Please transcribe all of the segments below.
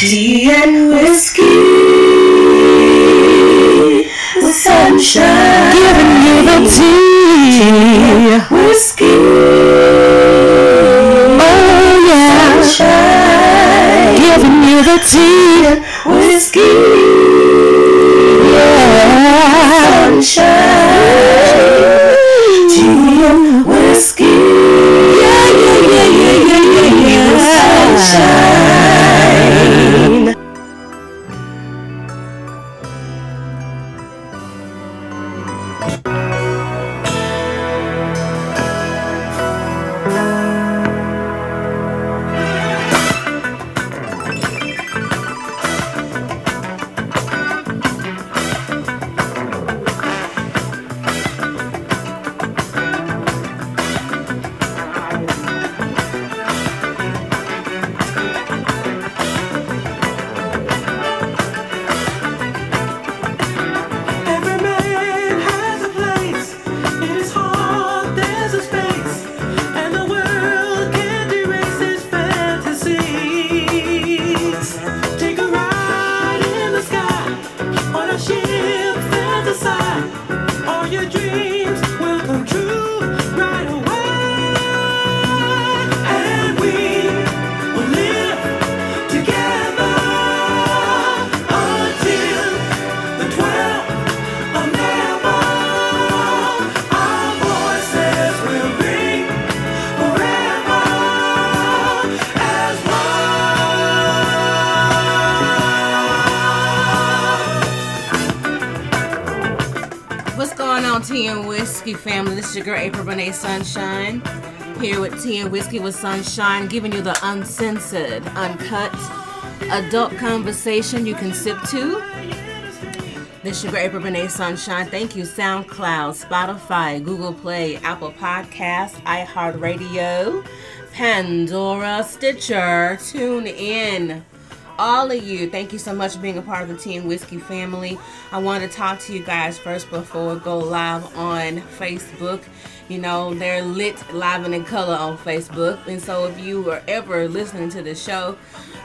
Tea and whiskey with sunshine. Giving you the tea. Whiskey. Oh yeah. Sunshine. Giving you the tea. Whiskey. Yeah. Sunshine. Whiskey with Sunshine, giving you the uncensored, uncut, adult conversation you can sip to. This is your April Renee Sunshine. Thank you, SoundCloud, Spotify, Google Play, Apple Podcasts, iHeartRadio, Pandora, Stitcher. Tune in all of you. Thank you so much for being a part of the Tea and Whiskey family. I want to talk to you guys first before we go live on Facebook. You know, they're lit live and in color on Facebook. And so if you were ever listening to the show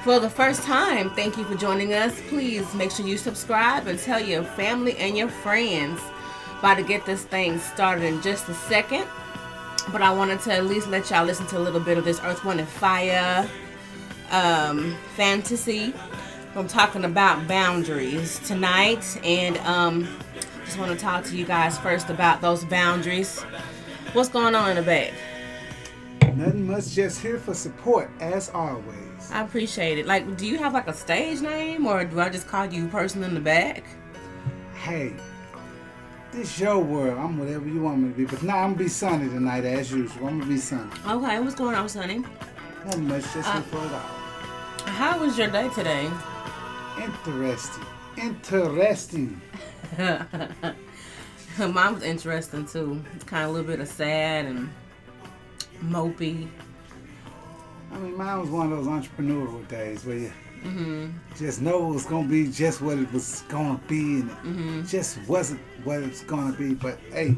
for the first time, thank you for joining us. Please make sure you subscribe and tell your family and your friends. About to get this thing started in just a second. But I wanted to at least let y'all listen to a little bit of this Earth, Wind, and Fire um, fantasy. I'm talking about boundaries tonight, and um, just want to talk to you guys first about those boundaries. What's going on in the back? Nothing much, just here for support as always. I appreciate it. Like, do you have like a stage name, or do I just call you person in the back? Hey, this your world. I'm whatever you want me to be. But now I'm gonna be sunny tonight as usual. I'm gonna be sunny. Okay, what's going on, Sunny? Nothing much, just Uh, here for it all. How was your day today? Interesting. Interesting. Mine was interesting too. It's kind of a little bit of sad and mopey. I mean, mine was one of those entrepreneurial days where you Mm-hmm. just know it was gonna be just what it was gonna be, and Mm-hmm. it just wasn't what it's gonna be. But hey,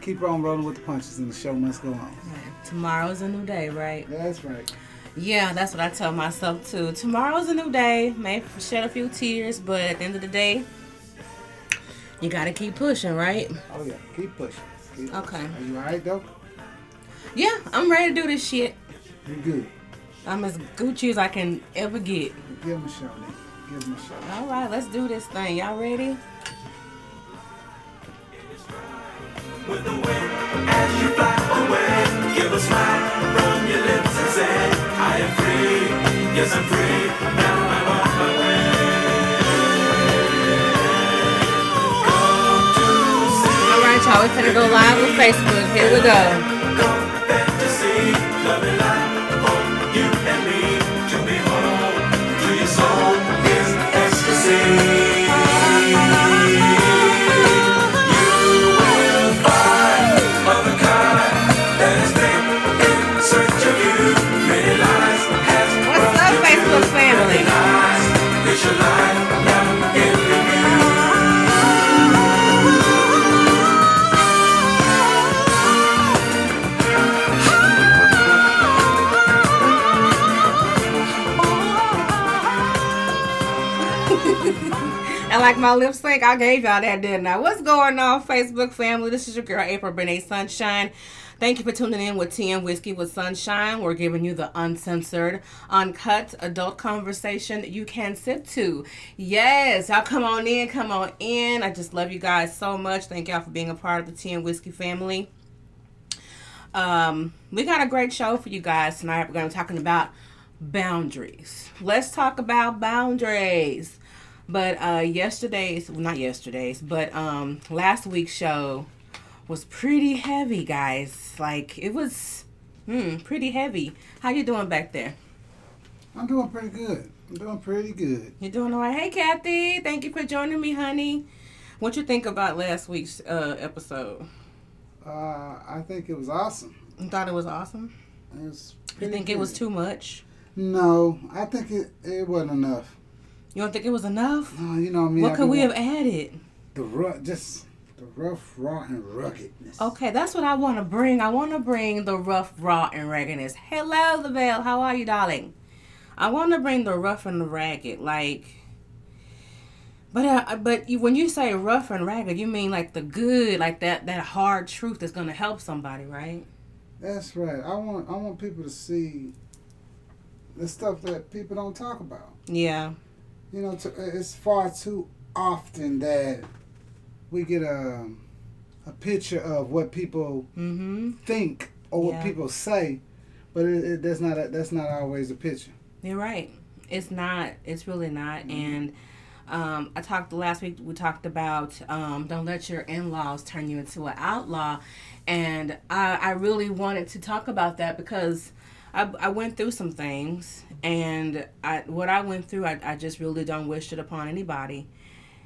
keep on rolling with the punches, and the show must go on. Tomorrow's a new day, right? That's right. Yeah, that's what I tell myself too. Tomorrow's a new day. May shed a few tears, but at the end of the day, you gotta keep pushing, right? Oh yeah, keep pushing. Keep Okay. pushing. Are you alright though? Yeah, I'm ready to do this shit. You good? I'm as Gucci as I can ever get. Give him a show, nigga. Give him a show. All right, let's do this thing. Y'all ready? With the wind as you fly away, give a smile from your lips and say, I am free. Yes, I'm free. Y'all. We're gonna go live on Facebook. Here we go. Like my lip sync, I gave y'all that, didn't I? What's going on, Facebook family? This is your girl, April Bernay Sunshine. Thank you for tuning in with Tea and Whiskey with Sunshine. We're giving you the uncensored, uncut adult conversation you can sip to. Yes, y'all come on in, come on in. I just love you guys so much. Thank y'all for being a part of the Tea and Whiskey family. Um, we got a great show for you guys tonight. We're going to be talking about boundaries. Let's talk about boundaries. But uh yesterday's well, not yesterday's, but um last week's show was pretty heavy, guys. Like it was hmm, pretty heavy. How you doing back there? I'm doing pretty good. I'm doing pretty good. You're doing all right? Hey Kathy, thank you for joining me, honey. What you think about last week's uh episode? Uh, I think it was awesome. You thought it was awesome? It was You think it was too much? No, I think it, it wasn't enough. You don't think it was enough? No, you know what I mean. what I could we have added? The rough, just the rough, raw, and ruggedness. Okay, that's what I want to bring. I want to bring the rough, raw, and raggedness. Hello, the. How are you, darling? I want to bring the rough and the ragged, like. But uh, but you, when you say rough and ragged, you mean like the good, like that that hard truth that's gonna help somebody, right? That's right. I want I want people to see the stuff that people don't talk about. Yeah. You know, to, it's far too often that we get a a picture of what people Mm-hmm. think or what Yeah. people say, but it, it, that's not a, that's not always the picture. You're right. It's not. It's really not. And um, I talked last week. We talked about um, don't let your in-laws turn you into an outlaw, and I, I really wanted to talk about that because I, I went through some things, and I what I went through, I, I just really don't wish it upon anybody.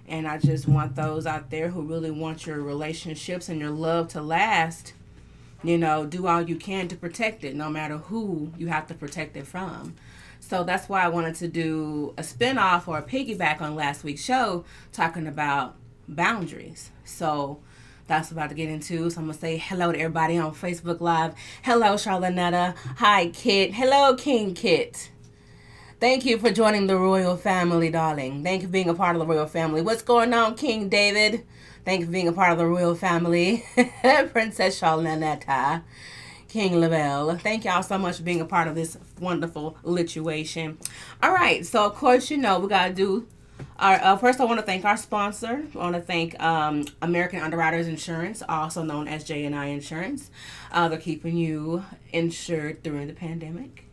And I just want those out there who really want your relationships and your love to last, you know, do all you can to protect it, no matter who you have to protect it from. So that's why I wanted to do a spin-off or a piggyback on last week's show talking about boundaries. So that's about to get into. So I'm gonna say hello to everybody on Facebook Live. Hello, Charlanetta. Hi, Kit. Hello, King Kit. Thank you for joining the royal family, darling. Thank you for being a part of the royal family. What's going on, King David? Thank you for being a part of the royal family. Princess Charlanetta. King Lavelle. Thank y'all so much for being a part of this wonderful lituation. All right, so of course you know we gotta do. Our, uh, first, I want to thank our sponsor. I want to thank um, American Underwriters Insurance, also known as J&I Insurance. Uh, they're keeping you insured during the pandemic.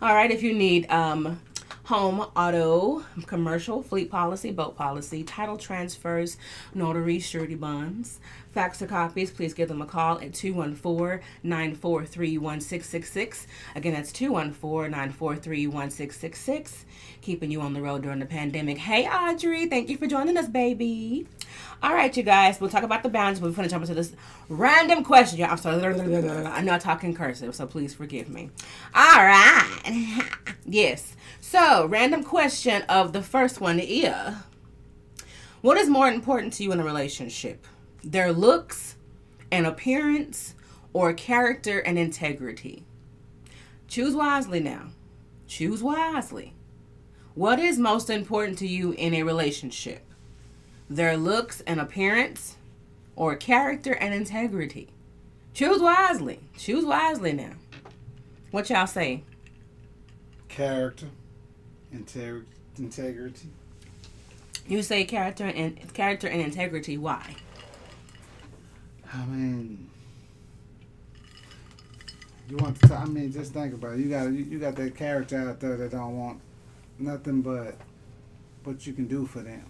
All right, if you need um, home, auto, commercial, fleet policy, boat policy, title transfers, notary, surety bonds, fax or copies, please give them a call at 214 943 1666. Again, that's 214 943 1666. Keeping you on the road during the pandemic. Hey, Audrey, thank you for joining us, baby. All right, you guys, we'll talk about the boundaries, but we're going to jump into this random question. I'm sorry. I know I talk in cursive, so please forgive me. All right. yes. So, random question of the first one is What is more important to you in a relationship? Their looks and appearance or character and integrity? Choose wisely now. Choose wisely. What is most important to you in a relationship? Their looks and appearance or character and integrity? Choose wisely. Choose wisely now. What y'all say? Character, integ- integrity. You say character and character and integrity. Why? I mean, you want to. I mean, just think about it. You got you, you got that character out there that don't want nothing but what you can do for them.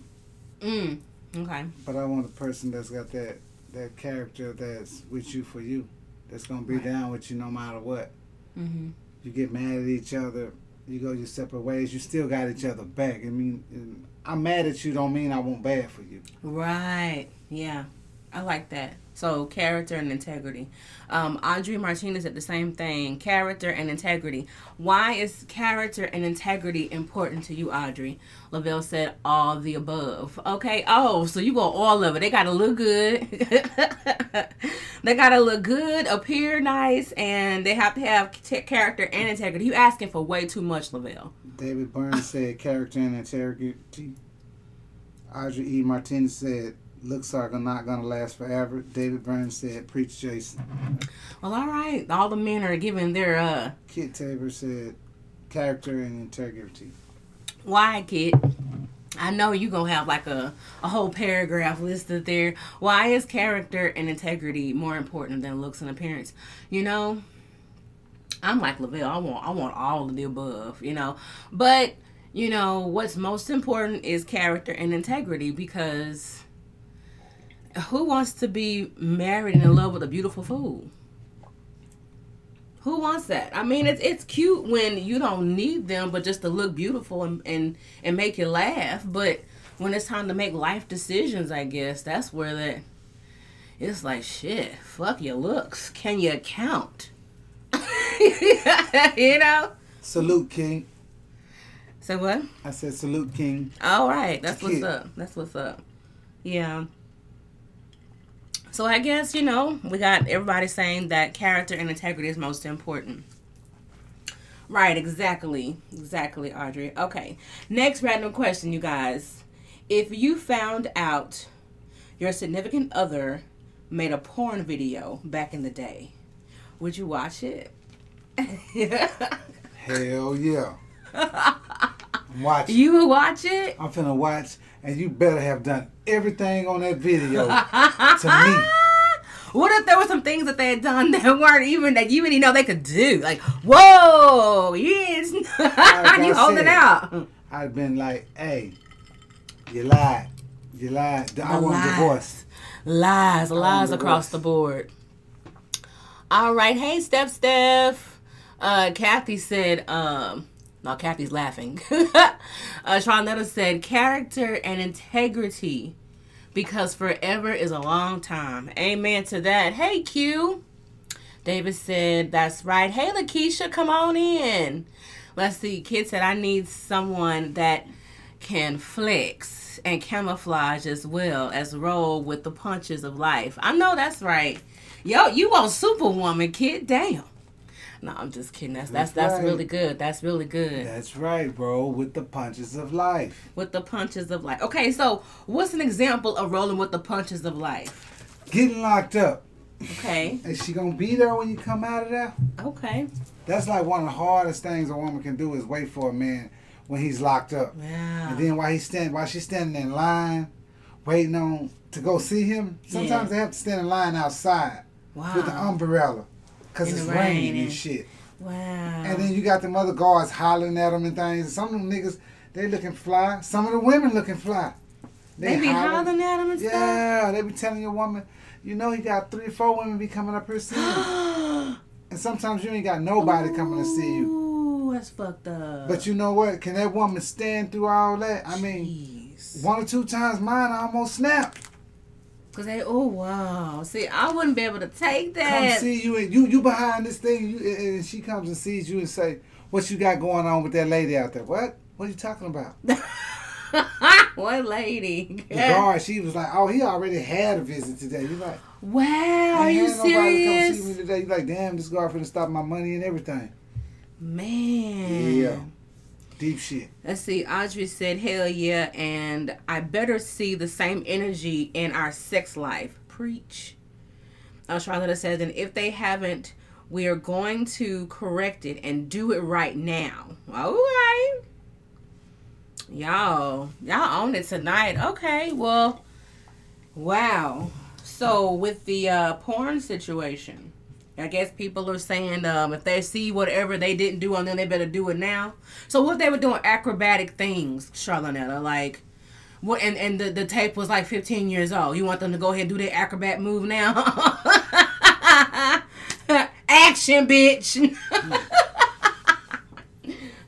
Mm. Okay. But I want a person that's got that that character that's with you for you. That's gonna be Right. down with you no matter what. Mm-hmm. You get mad at each other, you go your separate ways. You still got each other back. I mean, I'm mad at you. Don't mean I want bad for you. Right. Yeah. I like that. So character and integrity. Um, Audrey Martinez said the same thing. Character and integrity. Why is character and integrity important to you, Audrey? Lavelle said all the above. Okay. Oh, so you go all of it. They gotta look good. they gotta look good, appear nice, and they have to have t- character and integrity. You asking for way too much, Lavelle. David Burns said character and integrity. Audrey E. Martinez said, looks are not going to last forever. David Burns said, preach Jason. Well, all right. All the men are giving their uh Kit Tabor said, character and integrity. why Kit? I know you gonna have like a, a whole paragraph listed there. Why is character and integrity more important than looks and appearance? You know, I'm like Lavelle. I want I want all of the above. You know, but you know what's most important is character and integrity because who wants to be married and in love with a beautiful fool? Who wants that? I mean, it's it's cute when you don't need them, but just to look beautiful and and, and make you laugh. But when it's time to make life decisions, I guess that's where that it's like shit. Fuck your looks. Can you count? you know. Salute, King. Say what? I said, salute, King. All right, that's what's up. That's what's up. Yeah. So I guess you know we got everybody saying that character and integrity is most important. Right, exactly, exactly, Audrey. Okay, next random question, you guys. If you found out your significant other made a porn video back in the day, would you watch it? Hell yeah. I'm watching. you would watch it? I'm finna watch, and you better have done everything on that video to me. What if there were some things that they had done that weren't even that you didn't know they could do? Like, whoa, yes, I you holding said. out. I'd been like, hey, you lied. You lied. I The want lies. a divorce. Lies, lies across the board. All right, hey, Steph, Steph. Uh, Kathy said, um, no, Kathy's laughing. uh, said, character and integrity, because forever is a long time. Amen to that. Hey, Q. David said, that's right. Hey, Lakeisha, come on in. Let's see. Kit said, I need someone that can flex and camouflage as well as roll with the punches of life. I know that's right. Yo, you want Superwoman, kid? Damn. No, I'm just kidding. That's that's That's that's right. really good. That's really good. That's right, bro. With the punches of life. With the punches of life. Okay, so what's an example of rolling with the punches of life? Getting locked up. Okay. Is she gonna be there when you come out of there? Okay. That's like one of the hardest things a woman can do is wait for a man when he's locked up. Yeah. And then while he's stand while she's standing in line, waiting on to go see him, sometimes Yeah. they have to stand in line outside Wow. with the umbrella. Cause it's rain raining and shit. wow. And then you got them other guards hollering at them and things. Some of them niggas, they looking fly. Some of the women looking fly. they be hollering at them and Yeah, they be telling your woman, you know, he got three or four women be coming up here seeing you. And sometimes you ain't got nobody coming to see you. Ooh, that's fucked up. But you know what? Can that woman stand through all that? I mean, Jeez. one or two times mine I almost snapped. Cause they, oh wow. See, I wouldn't be able to take that. Come see you and you you behind this thing, you, and she comes and sees you and say, "What you got going on with that lady out there? What? What are you talking about?" what lady? The guard, she was like, "Oh, he already had a visit today." You like, Wow, I are you had nobody come see me today. You like, damn, this guard finna stop my money and everything. Man. Yeah, deep shit. Let's see. Audrey said, "Hell yeah!" And I better see the same energy in our sex life. Preach. Uh, Charlotte says, "And if they haven't, we are going to correct it and do it right now." All right, y'all, y'all own it tonight. Okay, well, wow. So with the uh, porn situation. I guess people are saying um, if they see whatever they didn't do on them, they better do it now. So what if they were doing acrobatic things, Charlonetta, like what? And, and the, the tape was like 15 years old. You want them to go ahead and do their acrobat move now? Action, bitch!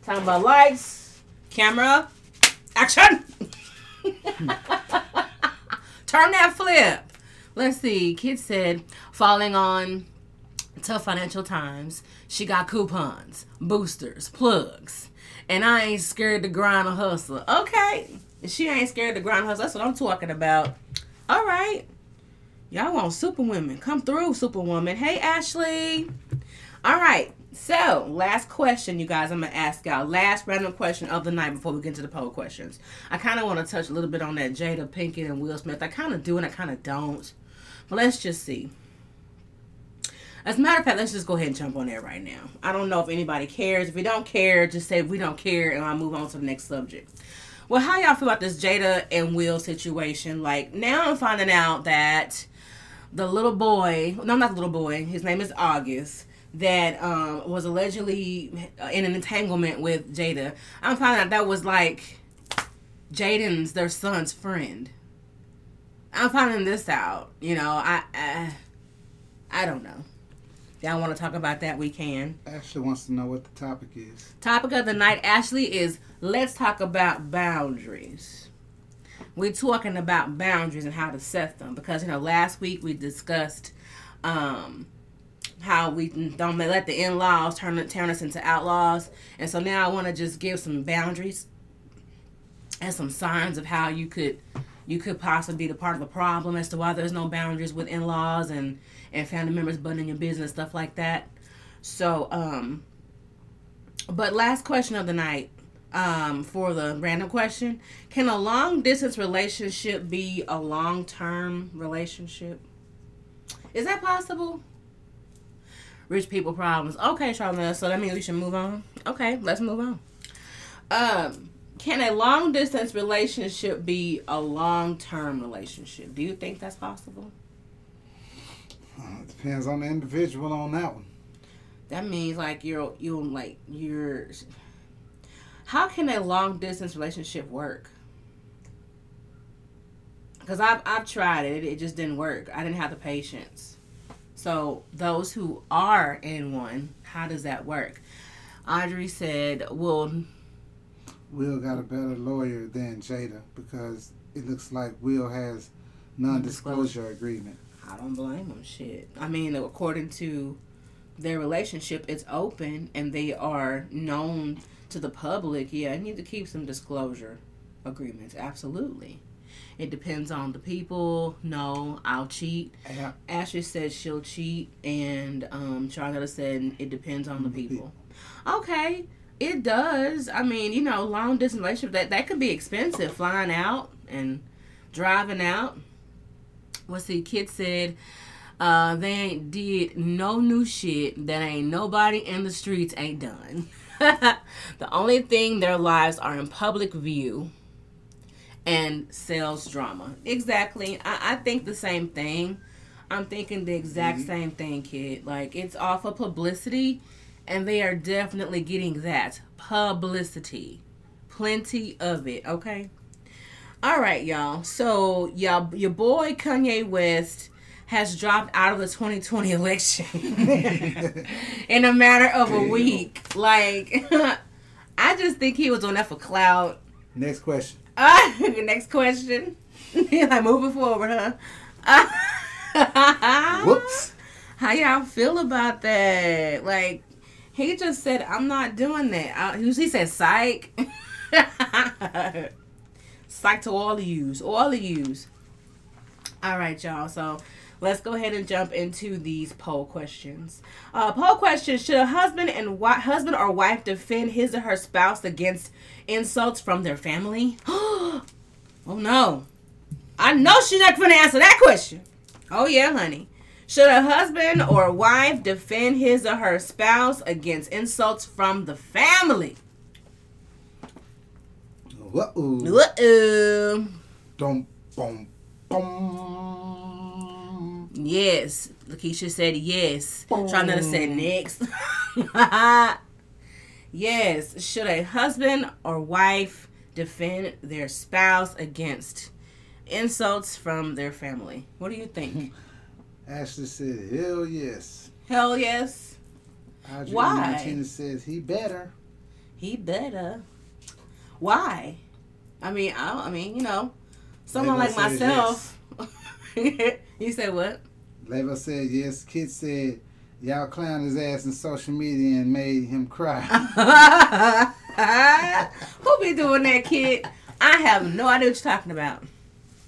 Talking about lights, camera, action. Turn that flip. Let's see. Kit said falling on tough financial times. She got coupons, boosters, plugs. And I ain't scared to grind or hustle. Okay. She ain't scared to grind or hustle. That's what I'm talking about. All right. Y'all want superwomen. Come through, superwoman. Hey, Ashley. All right. So, last question, you guys. I'm gonna ask y'all. Last random question of the night before we get into the poll questions. I kind of want to touch a little bit on that Jada Pinkett and Will Smith. I kind of do and I kind of don't. But let's just see. As a matter of fact, let's just go ahead and jump on there right now. I don't know if anybody cares. If you don't care, just say we don't care, and I'll move on to the next subject. Well, how y'all feel about this Jada and Will situation? Like now, I'm finding out that the little boy, no, not the little boy, his name is August, that um, was allegedly in an entanglement with Jada. I'm finding out that was like Jaden's their son's friend. I'm finding this out. You know, I I, I don't know. Y'all want to talk about that? We can. Ashley wants to know what the topic is. Topic of the night, Ashley, is let's talk about boundaries. We're talking about boundaries and how to set them because you know last week we discussed um, how we don't let the in-laws turn turn us into outlaws, and so now I want to just give some boundaries and some signs of how you could you could possibly be the part of the problem as to why there's no boundaries with in-laws and and family members butting in your business stuff like that. So um, but last question of the night um, for the random question Can a long distance relationship be a long term relationship? Is that possible? Rich people problems. Okay, Charlotte. So that means we should move on. Okay, let's move on. Um, can a long distance relationship be a long term relationship? Do you think that's possible? Uh, it depends on the individual on that one. That means like you're you like you're. How can a long distance relationship work? Because I've I've tried it, it just didn't work. I didn't have the patience. So those who are in one, how does that work? Audrey said, "Well, Will got a better lawyer than Jada because it looks like Will has non-disclosure agreement. I don't blame them. Shit. I mean, according to their relationship, it's open and they are known to the public. Yeah, I need to keep some disclosure agreements. Absolutely. It depends on the people. No, I'll cheat. Yeah. Ashley said she'll cheat, and um, Charlotte said it depends on the people. Okay, it does. I mean, you know, long distance relationship that that could be expensive. Flying out and driving out. What's the kid said? Uh, they ain't did no new shit that ain't nobody in the streets ain't done. the only thing their lives are in public view and sells drama. Exactly. I, I think the same thing. I'm thinking the exact same thing, kid. Like it's off of publicity, and they are definitely getting that publicity, plenty of it. Okay. All right, y'all. So, y'all, your boy Kanye West has dropped out of the 2020 election in a matter of a week. Like, I just think he was on that for clout. Next question. Uh, next question. like moving forward, huh? Whoops. How y'all feel about that? Like, he just said, "I'm not doing that." I, he said, "Psych." Psych to all of yous, all of yous. All right, y'all. So let's go ahead and jump into these poll questions. Uh, poll question: Should a husband and husband or wife defend his or her spouse against insults from their family? oh no, I know she's not going to answer that question. Oh yeah, honey. Should a husband or wife defend his or her spouse against insults from the family? Whoa. Uh-oh. Dum, bum, bum. Yes. Lakeisha said yes. Charlotte said next. yes. Should a husband or wife defend their spouse against insults from their family? What do you think? Ashley said, hell yes. Hell yes. Audrey Why? Martinez says he better. He better. Why? I mean, I, I mean, you know, someone like myself. you said what? Leva said yes. Kit said y'all clown his ass in social media and made him cry. Who be doing that, kid? I have no idea what you're talking about.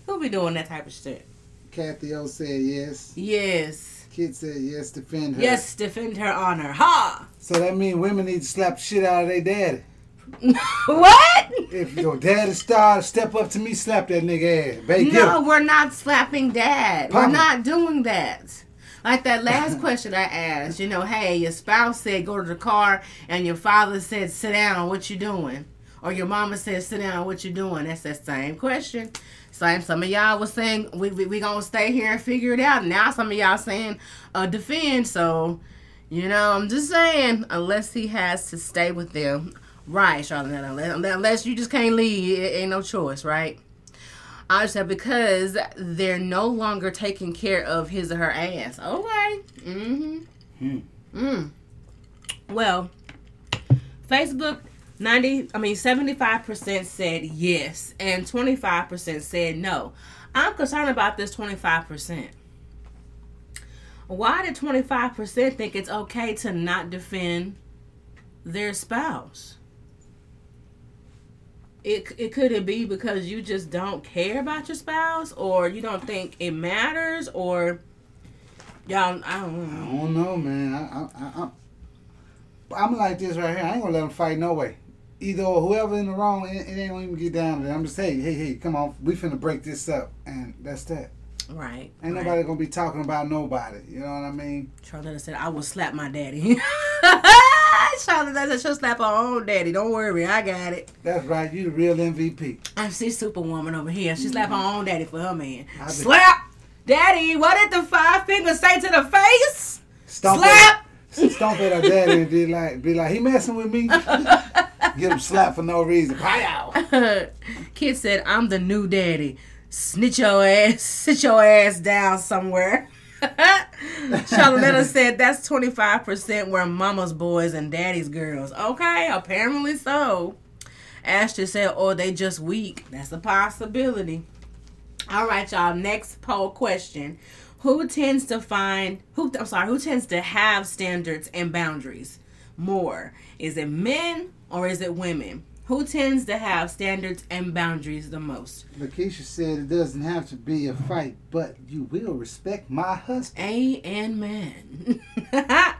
Who be doing that type of shit? Kathy O said yes. Yes. Kit said yes, defend her. Yes, defend her honor. Ha! So that means women need to slap shit out of their daddy. what? If your daddy star step up to me, slap that nigga ass. Baby, No, we're not slapping dad. We're Papa. not doing that. Like that last question I asked, you know, hey, your spouse said go to the car and your father said sit down, what you doing? Or your mama said sit down, what you doing? That's that same question. Same some of y'all was saying we we, we gonna stay here and figure it out. Now some of y'all saying uh defend, so you know, I'm just saying, unless he has to stay with them. Right, Charlotte, unless, unless you just can't leave, it ain't no choice, right? I just said because they're no longer taking care of his or her ass. Okay. Mm-hmm. Hmm. Mm. Well, Facebook 90 I mean 75% said yes and 25% said no. I'm concerned about this 25%. Why did 25% think it's okay to not defend their spouse? It, it could it be because you just don't care about your spouse or you don't think it matters or y'all I don't I know. don't know, man. I, I, I, I'm, I'm like this right here. I ain't gonna let them fight no way. Either or whoever in the wrong, it, it ain't gonna even get down to that. I'm just saying, hey, hey, come on, we finna break this up, and that's that. Right. Ain't right. nobody gonna be talking about nobody. You know what I mean? Charlotte said, I will slap my daddy. Charlotte said she'll slap her own daddy. Don't worry, I got it. That's right. You the real MVP. I see Superwoman over here. She slap her own daddy for her man. Slap! Daddy, what did the five fingers say to the face? Stomp Slap! At, stomp at our daddy and be like, be like, he messing with me. Get him slapped for no reason. Pow! Kit said, I'm the new daddy. Snitch your ass, sit your ass down somewhere. Charlotte said that's 25% were mama's boys and daddy's girls. Okay, apparently so. Ashley said, or they just weak. That's a possibility. All right, y'all. Next poll question. Who tends to find who I'm sorry, who tends to have standards and boundaries more? Is it men or is it women? Who tends to have standards and boundaries the most? Lakeisha said it doesn't have to be a fight, but you will respect my husband. A and man.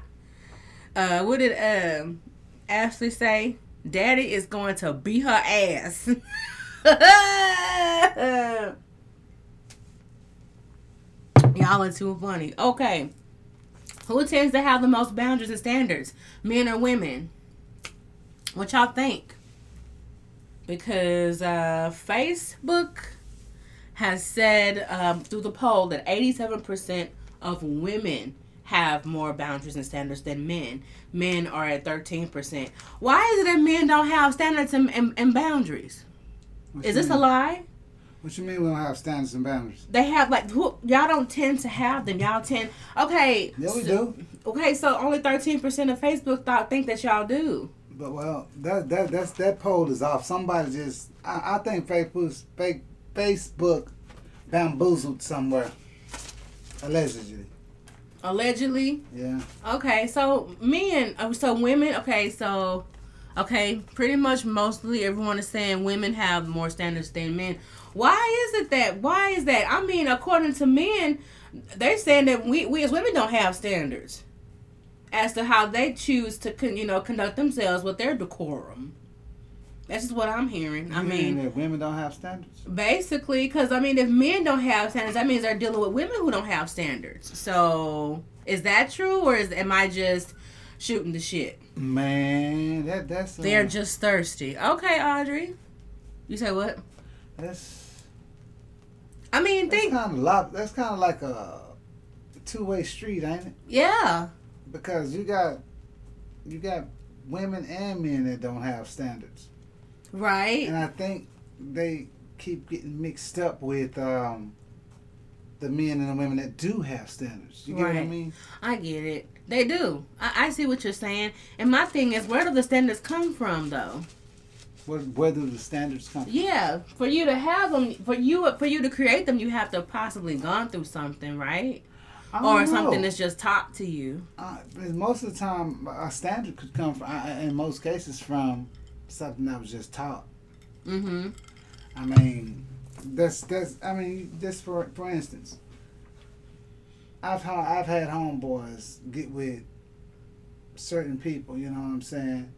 uh, what did um Ashley say? Daddy is going to beat her ass. Y'all are too funny. Okay. Who tends to have the most boundaries and standards? Men or women? What y'all think? Because uh, Facebook has said um, through the poll that 87% of women have more boundaries and standards than men. Men are at 13%. Why is it that men don't have standards and, and, and boundaries? What Is this a lie? What you mean we don't have standards and boundaries? They have like who, y'all don't tend to have them. Y'all tend okay. Yeah, we so- do. Okay, so only thirteen percent of Facebook thought think that y'all do. But well, that that that's that poll is off. Somebody just I, I think Facebook fake Facebook bamboozled somewhere. Allegedly. Allegedly. Yeah. Okay, so men, uh, so women. Okay, so okay, pretty much mostly everyone is saying women have more standards than men. Why is it that? Why is that? I mean, according to men, they're saying that we we as women don't have standards as to how they choose to con, you know conduct themselves with their decorum. That's just what I'm hearing. I You mean, that women don't have standards. Basically, because I mean, if men don't have standards, that means they're dealing with women who don't have standards. So, is that true, or is am I just shooting the shit? Man, that that's uh, They're just thirsty. Okay, Audrey. You say what? that's I mean, that's think. kind of lot. That's kind of like a two way street, ain't it? Yeah. Because you got you got women and men that don't have standards, Right. and I think they keep getting mixed up with um, the men and the women that do have standards. You get what I mean? I get it. They do. I, I see what you're saying. And my thing is, where do the standards come from, though? Where, where do the standards come? from? Yeah, for you to have them, for you for you to create them, you have to possibly gone through something, right? Or something know. that's just taught to you. Uh, most of the time, a standard could come from, uh, in most cases, from something that was just taught. Mm-hmm. I mean, that's that's. I mean, just for for instance, I've had I've had homeboys get with certain people, you know what I'm saying,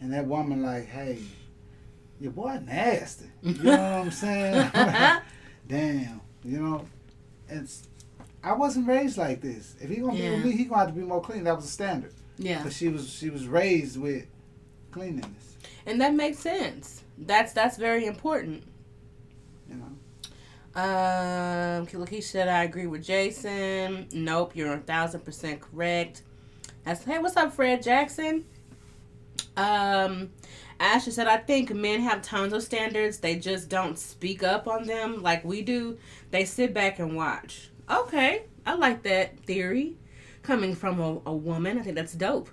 and that woman like, hey, your boy nasty, you know what I'm saying? Damn, you know, it's. I wasn't raised like this. If he gonna be Yeah. with me, he gonna have to be more clean. That was the standard. Yeah. But she was she was raised with cleanliness. And that makes sense. That's that's very important. You know. Um, Kilakisha said I agree with Jason. Nope, you're a thousand percent correct. That's hey, what's up, Fred Jackson? Um, Ashley said I think men have tons of standards. They just don't speak up on them like we do. They sit back and watch. Okay, I like that theory coming from a, a woman. I think that's dope.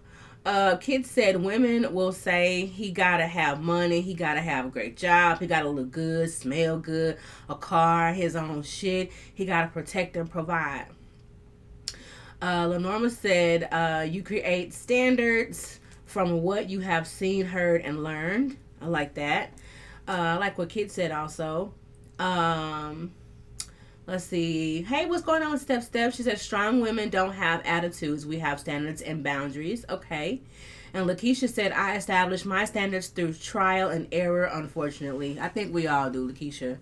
Uh, Kit said women will say he gotta have money, he gotta have a great job, he gotta look good, smell good, a car, his own shit. He gotta protect and provide. Uh, Lenorma said, uh, you create standards from what you have seen, heard, and learned. I like that. Uh, I like what Kit said also. Um, let's see. Hey, what's going on Step Step? She said, strong women don't have attitudes. We have standards and boundaries. Okay. And Lakeisha said, I established my standards through trial and error, unfortunately. I think we all do, Lakeisha.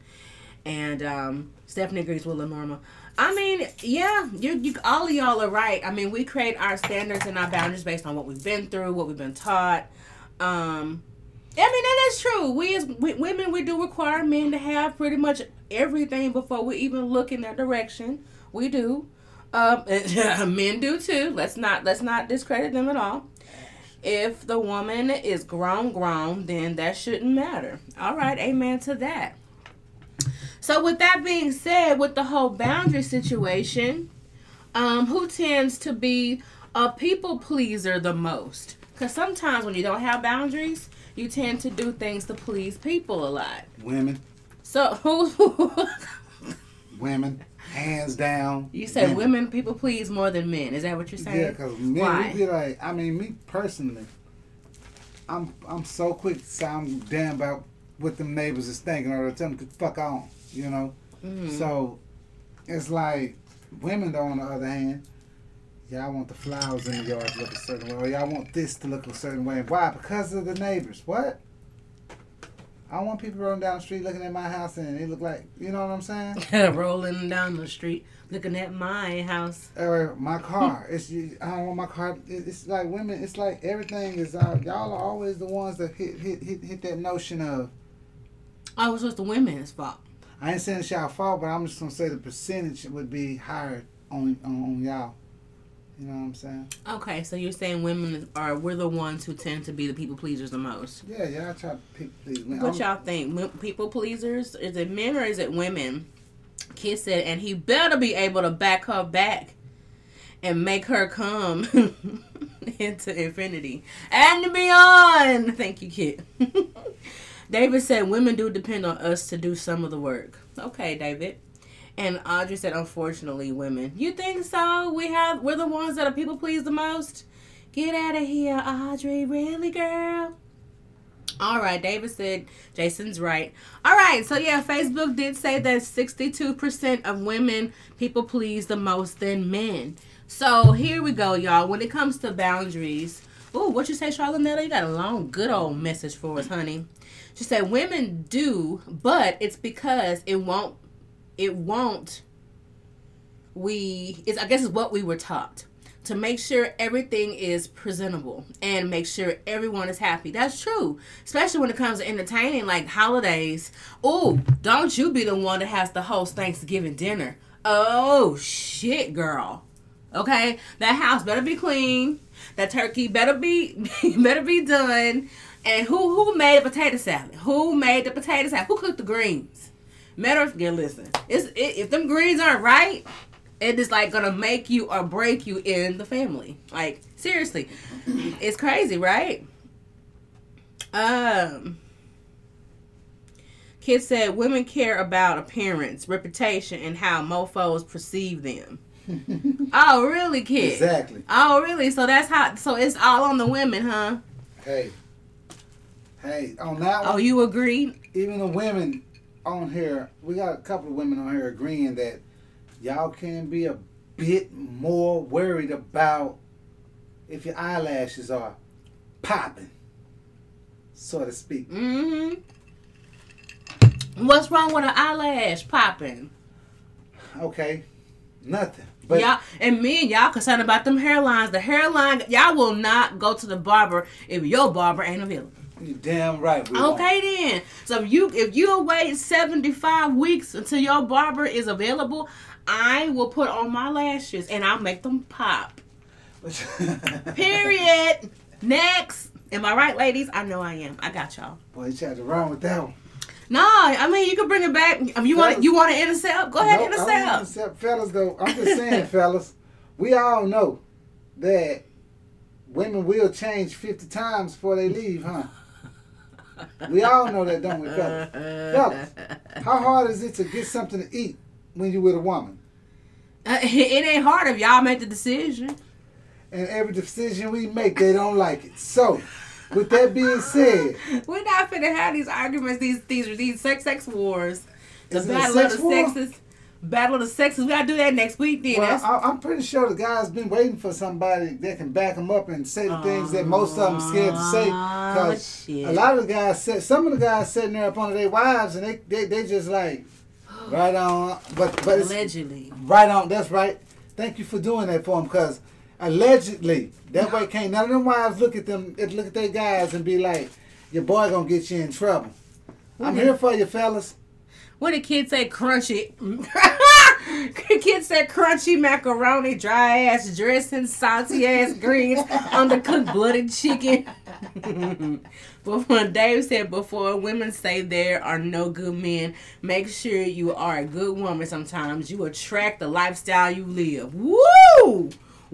And um, Stephanie agrees with Lenorma. I mean, yeah, you, you all of y'all are right. I mean, we create our standards and our boundaries based on what we've been through, what we've been taught. Um, I mean, that is true. We as w- women, we do require men to have pretty much everything before we even look in their direction. We do. Um, men do too. Let's not let's not discredit them at all. If the woman is grown, grown, then that shouldn't matter. All right, amen to that. So, with that being said, with the whole boundary situation, um, who tends to be a people pleaser the most? Because sometimes when you don't have boundaries, you tend to do things to please people a lot. Women, So, who? women, hands down. you said women people please more than men. Is that what you're saying? Yeah, because men, Why? we be like, I mean, me personally, I'm I'm so quick to sound damn about what them neighbors is thinking or tell them to fuck on, you know. Mhm. So it's like women, though, on the other hand, y'all want the flowers in the yard to look a certain way, or y'all want this to look a certain way. Why? Because of the neighbors. What? I want people rolling down the street looking at my house and they look like, you know what I'm saying? Rolling down the street, looking at my house. or my car. It's I don't want my car. It's like women. It's like everything is. Uh, y'all are always the ones that hit hit hit hit that notion of. I was was the women's fault. I ain't saying it's y'all fault, but I'm just gonna say the percentage would be higher on on, on y'all. You know what I'm saying? Okay, so you're saying women are we're the ones who tend to be the people pleasers the most. Yeah, y'all try to pick please. What I'm- y'all think? People pleasers? Is it men or is it women? Kit said, and he better be able to back her back and make her come into infinity and beyond. Thank you, kid. David said, women do depend on us to do some of the work. Okay, David. And Audrey said, unfortunately, women. You think so? We have we're the ones that are people please the most. Get out of here, Audrey. Really, girl? All right, David said Jason's right. All right, so yeah, Facebook did say that 62% of women people please the most than men. So here we go, y'all. When it comes to boundaries, oh, what you say, Charlotte? You got a long, good old message for us, honey. She said women do, but it's because it won't. It won't. We it's I guess it's what we were taught to make sure everything is presentable and make sure everyone is happy. That's true, especially when it comes to entertaining like holidays. Oh, don't you be the one that has to host Thanksgiving dinner. Oh shit, girl. Okay, that house better be clean. That turkey better be better be done. And who who made the potato salad? Who made the potato salad? Who cooked the greens? Matter of yeah, listen. It's it, if them greens aren't right, it is like gonna make you or break you in the family. Like seriously, it's crazy, right? Um, kid said women care about appearance, reputation, and how mofo's perceive them. oh, really, kid? Exactly. Oh, really? So that's how. So it's all on the women, huh? Hey. Hey, on that one, Oh, you agree? even the women on here, we got a couple of women on here agreeing that y'all can be a bit more worried about if your eyelashes are popping, so to speak. Mm-hmm. What's wrong with an eyelash popping? Okay, nothing. But y'all and me and y'all concerned about them hairlines. The hairline, y'all will not go to the barber if your barber ain't available. You damn right. We won't. Okay then. So if you if you wait seventy five weeks until your barber is available, I will put on my lashes and I'll make them pop. Period. Next. Am I right, ladies? I know I am. I got y'all. Boy, you tried to run with that one. No, I mean you can bring it back. I mean, you want you want to intercept? Go ahead, Nope, I don't intercept. intercept. Fellas, though, I'm just saying, fellas, we all know that women will change 50 times before they leave, huh? We all know that, don't we, fellas? Fellas, how hard is it to get something to eat when you're with a woman? Uh, it ain't hard if y'all make the decision. And every decision we make, they don't like it. So, with that being said, We're not finna have these arguments, these these these sex sex wars. The Is it a battle of the war? sexes. Battle of the sexes. We gotta do that next week then. well, I, I'm pretty sure the guy's been waiting for somebody that can back him up and say the things that most of them scared to say. Ah, because a lot of the guys, said, some of the guys sitting there up under their wives, and they, they, they just like, right on. But but Allegedly. right on. That's right. Thank you for doing that for them, because allegedly that way can't none of them wives look at them look at their guys and be like, your boy gonna get you in trouble. I'm here for you, fellas. What did kids say? Crunchy. kids said crunchy macaroni, dry ass dressing, salty ass greens, undercooked blooded chicken. but when Dave said before, women say there are no good men. Make sure you are a good woman. Sometimes you attract the lifestyle you live. Woo!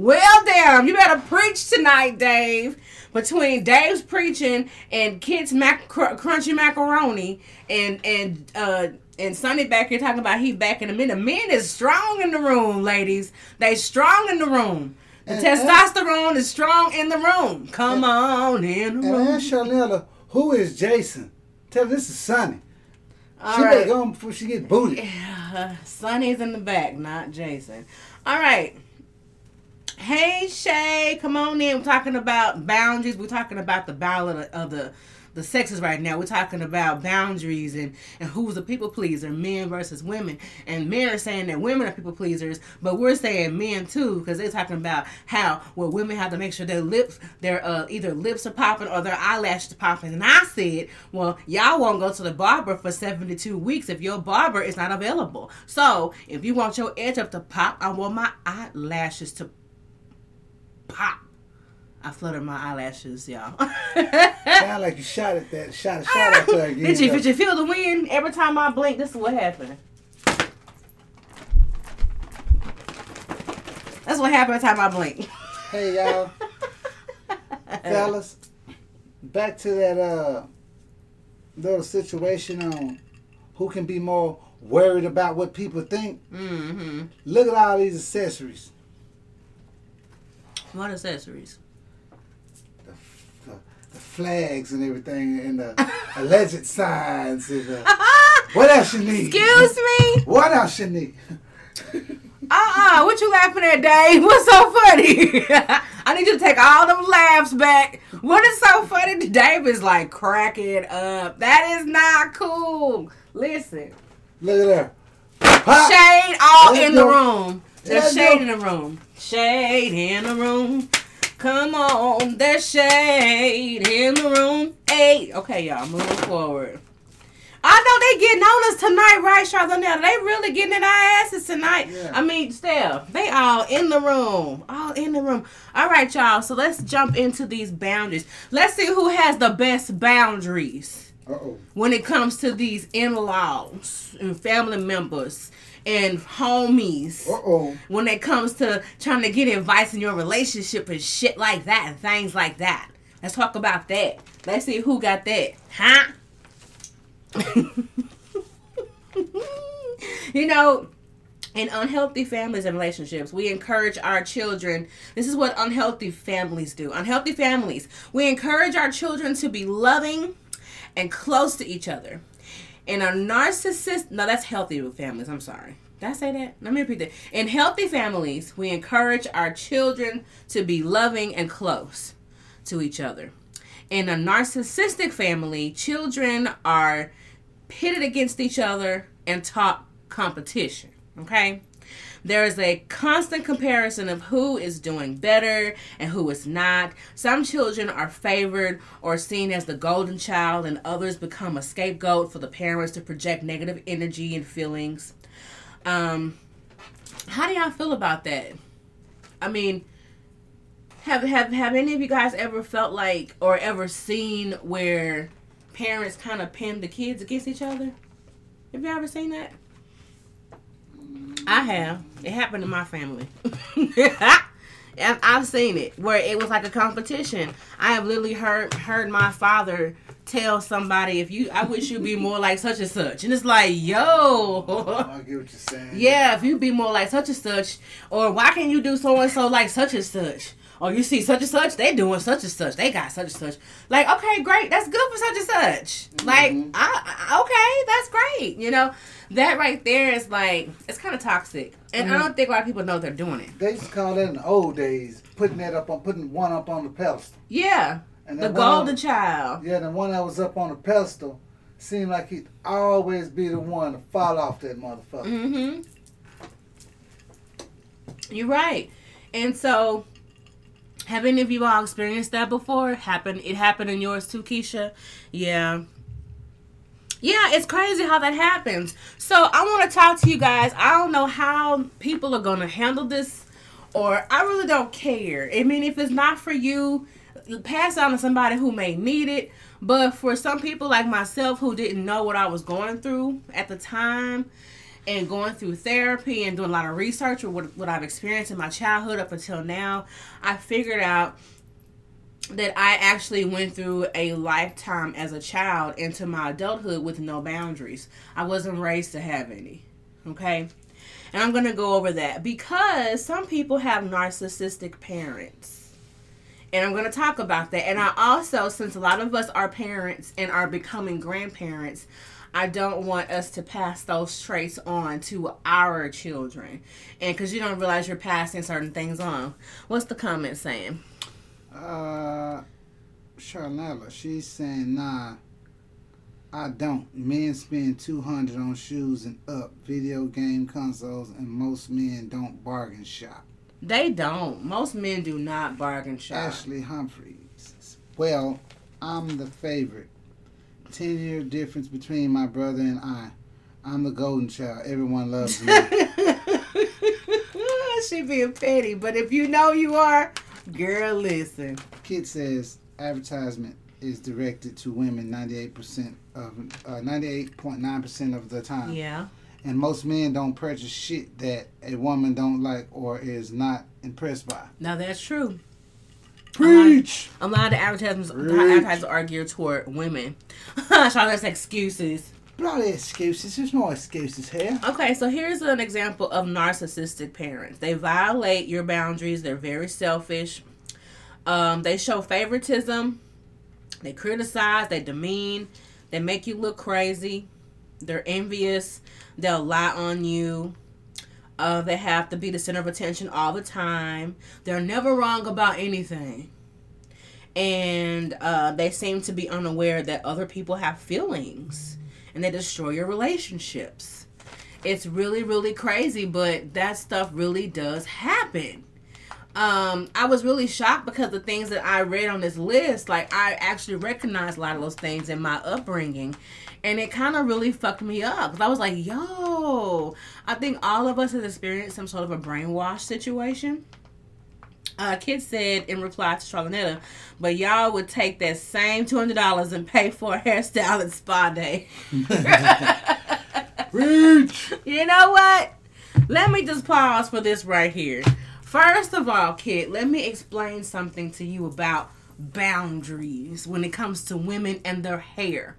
Well, damn, you better preach tonight, Dave. Between Dave's preaching and Kent's mac- cr- crunchy macaroni and and uh and Sonny back here talking about he back in a minute. Men is strong in the room, ladies. They strong in the room. The And- and- testosterone is strong in the room. Come on in the And room. ask Charnella, who is Jason? Tell her this is Sonny. All she right. better go before she get booted. Uh, Sonny's in the back, not Jason. All right. Hey Shay, come on in. We're talking about boundaries. We're talking about the battle of the, the sexes right now. We're talking about boundaries and and who's a people pleaser, men versus women. And men are saying that women are people pleasers, but we're saying men too because they're talking about how well women have to make sure their lips, their uh, either lips are popping or their eyelashes popping. And I said, well, y'all won't go to the barber for 72 weeks if your barber is not available. So if you want your edge up to pop, I want my eyelashes to pop. I fluttered my eyelashes, y'all. Sound like you shot at that, shot a shot at her again. did you did you feel the wind every time I blink? This is what happened. That's what happened every time I blink. Hey y'all, fellas, back to that uh little situation on who can be more worried about what people think. Mm-hmm. Look at all these accessories. What accessories? The, the, the flags and everything and the alleged signs and the, what else you need? Excuse me? What else you need? Uh-uh. What you laughing at, Dave? What's so funny? I need you to take all them laughs back. What is so funny? Dave is like cracking up. That is not cool. Listen. Look at that Pop. Shade all Let's in the room. There's shade go. in the room. Shade in the room. Come on, there's shade in the room. Hey, okay, y'all, moving forward. I know they getting on us tonight, right, Charlotte? They really getting in our asses tonight. Yeah. I mean, Steph, they all in the room. All in the room. All right, y'all. So let's jump into these boundaries. Let's see who has the best boundaries Uh-oh. when it comes to these in-laws and family members and homies Uh-oh. when it comes to trying to get advice in your relationship and shit like that and things like that let's talk about that let's see who got that huh you know in unhealthy families and relationships, we encourage our children. This is what unhealthy families do. Unhealthy families, we encourage our children to be loving and close to each other. In a narcissist, no, that's healthy with families. I'm sorry. Did I say that? Let me repeat that. In healthy families, we encourage our children to be loving and close to each other. In a narcissistic family, children are pitted against each other and taught competition. Okay? There is a constant comparison of who is doing better and who is not. Some children are favored or seen as the golden child, and others become a scapegoat for the parents to project negative energy and feelings. Um, how do y'all feel about that? I mean, have have have any of you guys ever felt like or ever seen where parents kind of pin the kids against each other? Have you ever seen that? I have. It happened in my family. I've I've seen it where it was like a competition. I have literally heard heard my father tell somebody, "If you, I wish you'd be more like such and such," and it's like, "Yo, I get what you're saying. yeah, if you be more like such and such, or why can't you do so and so like such and such?" Or you see such and such, they doing such and such, they got such and such. Like, okay, great, that's good for such and such. Like, Mhm. I, I- okay, that's great. You know, that right there is like it's kind of toxic, and I Mhm. don't think a lot of people know they're doing it. They used to call that in the old days, putting that up on, putting one up on the pedestal. Yeah, And the golden child. Yeah, the one that was up on the pedestal seemed like he'd always be the one to fall off that motherfucker. Mm-hmm. You're right. And so, have any of you all experienced that before? Happened? It happened in yours too, Keisha? Yeah. Yeah, it's crazy how that happens. So I want to talk to you guys. I don't know how people are gonna handle this, or I really don't care. I mean, if it's not for you, pass on to somebody who may need it. But for some people like myself who didn't know what I was going through at the time, and going through therapy and doing a lot of research or what, what I've experienced in my childhood up until now, I figured out that I actually went through a lifetime as a child into my adulthood with no boundaries. I wasn't raised to have any. Okay? And I'm going to go over that because some people have narcissistic parents. And I'm going to talk about that. And I also, since a lot of us are parents and are becoming grandparents, I don't want us to pass those traits on to our children. And because you don't realize you're passing certain things on. What's the comment saying? Uh, Charnella, she's saying, nah, I don't. Men spend 200 on shoes and up, video game consoles, and most men don't bargain shop. They don't. Most men do not bargain shop. Ashley Humphreys. Well, I'm the favorite. 10 year difference between my brother and I. I'm the golden child. Everyone loves me. she being petty, but if you know you are, girl, listen. Kit says advertisement is directed to women 98% of uh, 98.9% of the time. Yeah. And most men don't purchase shit that a woman don't like or is not impressed by. Now that's true. Preach. A lot of the advertisements, advertisements are geared toward women. Charlotte's excuses. Bloody excuses. There's no excuses here. Okay, so here's an example of narcissistic parents. They violate your boundaries. They're very selfish. Um, they show favoritism. They criticize. They demean. They make you look crazy. They're envious. They'll lie on you. Uh, they have to be the center of attention all the time. They're never wrong about anything. And uh, they seem to be unaware that other people have feelings and they destroy your relationships. It's really, really crazy, but that stuff really does happen. Um, I was really shocked because the things that I read on this list, like I actually recognized a lot of those things in my upbringing, and it kind of really fucked me up. Cause I was like, "Yo, I think all of us has experienced some sort of a brainwash situation." Uh, Kit said in reply to Charlotte, but y'all would take that same two hundred dollars and pay for a hairstyle and spa day. Preach. You know what? Let me just pause for this right here. First of all, Kit, let me explain something to you about boundaries when it comes to women and their hair.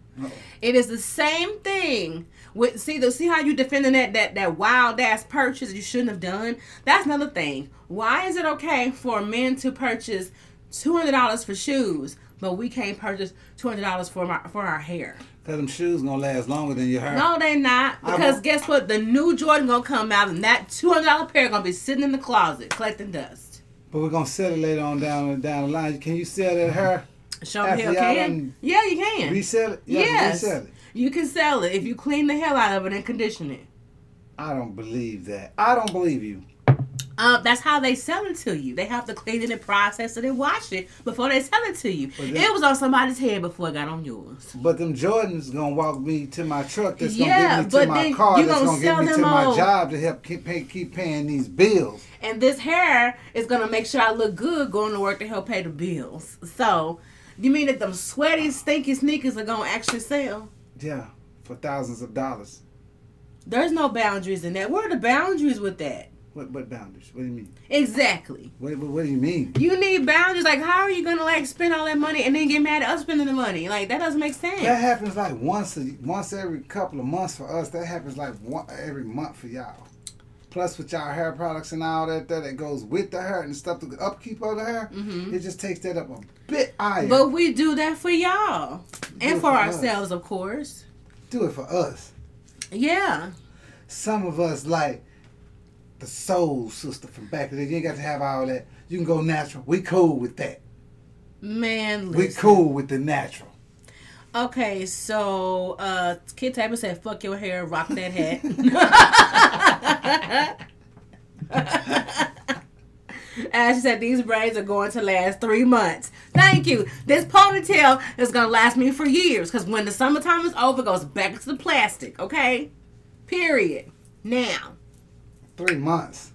It is the same thing with see the see how you defending that that that wild ass purchase you shouldn't have done. That's another thing. Why is it okay for men to purchase two hundred dollars for shoes, but we can't purchase two hundred dollars for my for our hair. Cause them shoes gonna last longer than your hair. No, they not. Because guess what? The new Jordan gonna come out, and that two hundred dollar pair gonna be sitting in the closet collecting dust. But we're gonna sell it later on down down the line. Can you sell that hair? Show hell can. Yeah, you can. Resell it? Yeah, yes, resell it. You can sell it if you clean the hell out of it and condition it. I don't believe that. I don't believe you. Uh, that's how they sell it to you. They have to clean it and process it and wash it before they sell it to you. It was on somebody's head before it got on yours. But them Jordans gonna walk me to my truck. That's Yeah, gonna get me to but my then car. That's gonna gonna get sell me to my job to help keep pay, keep paying these bills. And this hair is gonna make sure I look good going to work to help pay the bills. So, you mean that them sweaty, stinky sneakers are gonna actually sell? Yeah, for thousands of dollars. There's no boundaries in that. Where are the boundaries with that? What what boundaries? What do you mean? Exactly. What what, what do you mean? You need boundaries. Like, how are you gonna like spend all that money and then get mad at us spending the money? Like, that doesn't make sense. That happens like once a, once every couple of months for us. That happens like one, every month for y'all. Plus with y'all hair products and all that that, that goes with the hair and stuff, the upkeep of the hair, Mhm. it just takes that up a bit. But we do that for y'all and for for us. ourselves, of course. Do it for us. Yeah. Some of us like the soul sister from back in the day. You ain't got to have all that. You can go natural. We cool with that. Man, We cool with the natural. Okay, so uh Kit Tabor said, "Fuck your hair, rock that hat." As she said, these braids are going to last three months. Thank you. This ponytail is gonna last me for years because when the summertime is over, it goes back to the plastic. Okay, period. Now, Three months.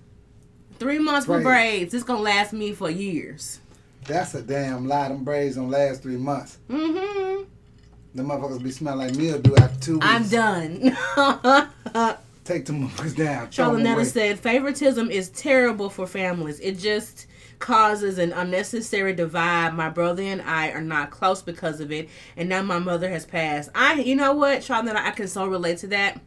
three months for Braids. braids. It's gonna last me for years. That's a damn lie. Them braids don't last three months. Mm-hmm. The motherfuckers be smelling like mildew after two weeks. I'm done. Take the motherfuckers down. throw 'em Charlotte said, favoritism is terrible for families. It just causes an unnecessary divide. My brother and I are not close because of it, and now my mother has passed. I, you know what, Charlotte, I can so relate to that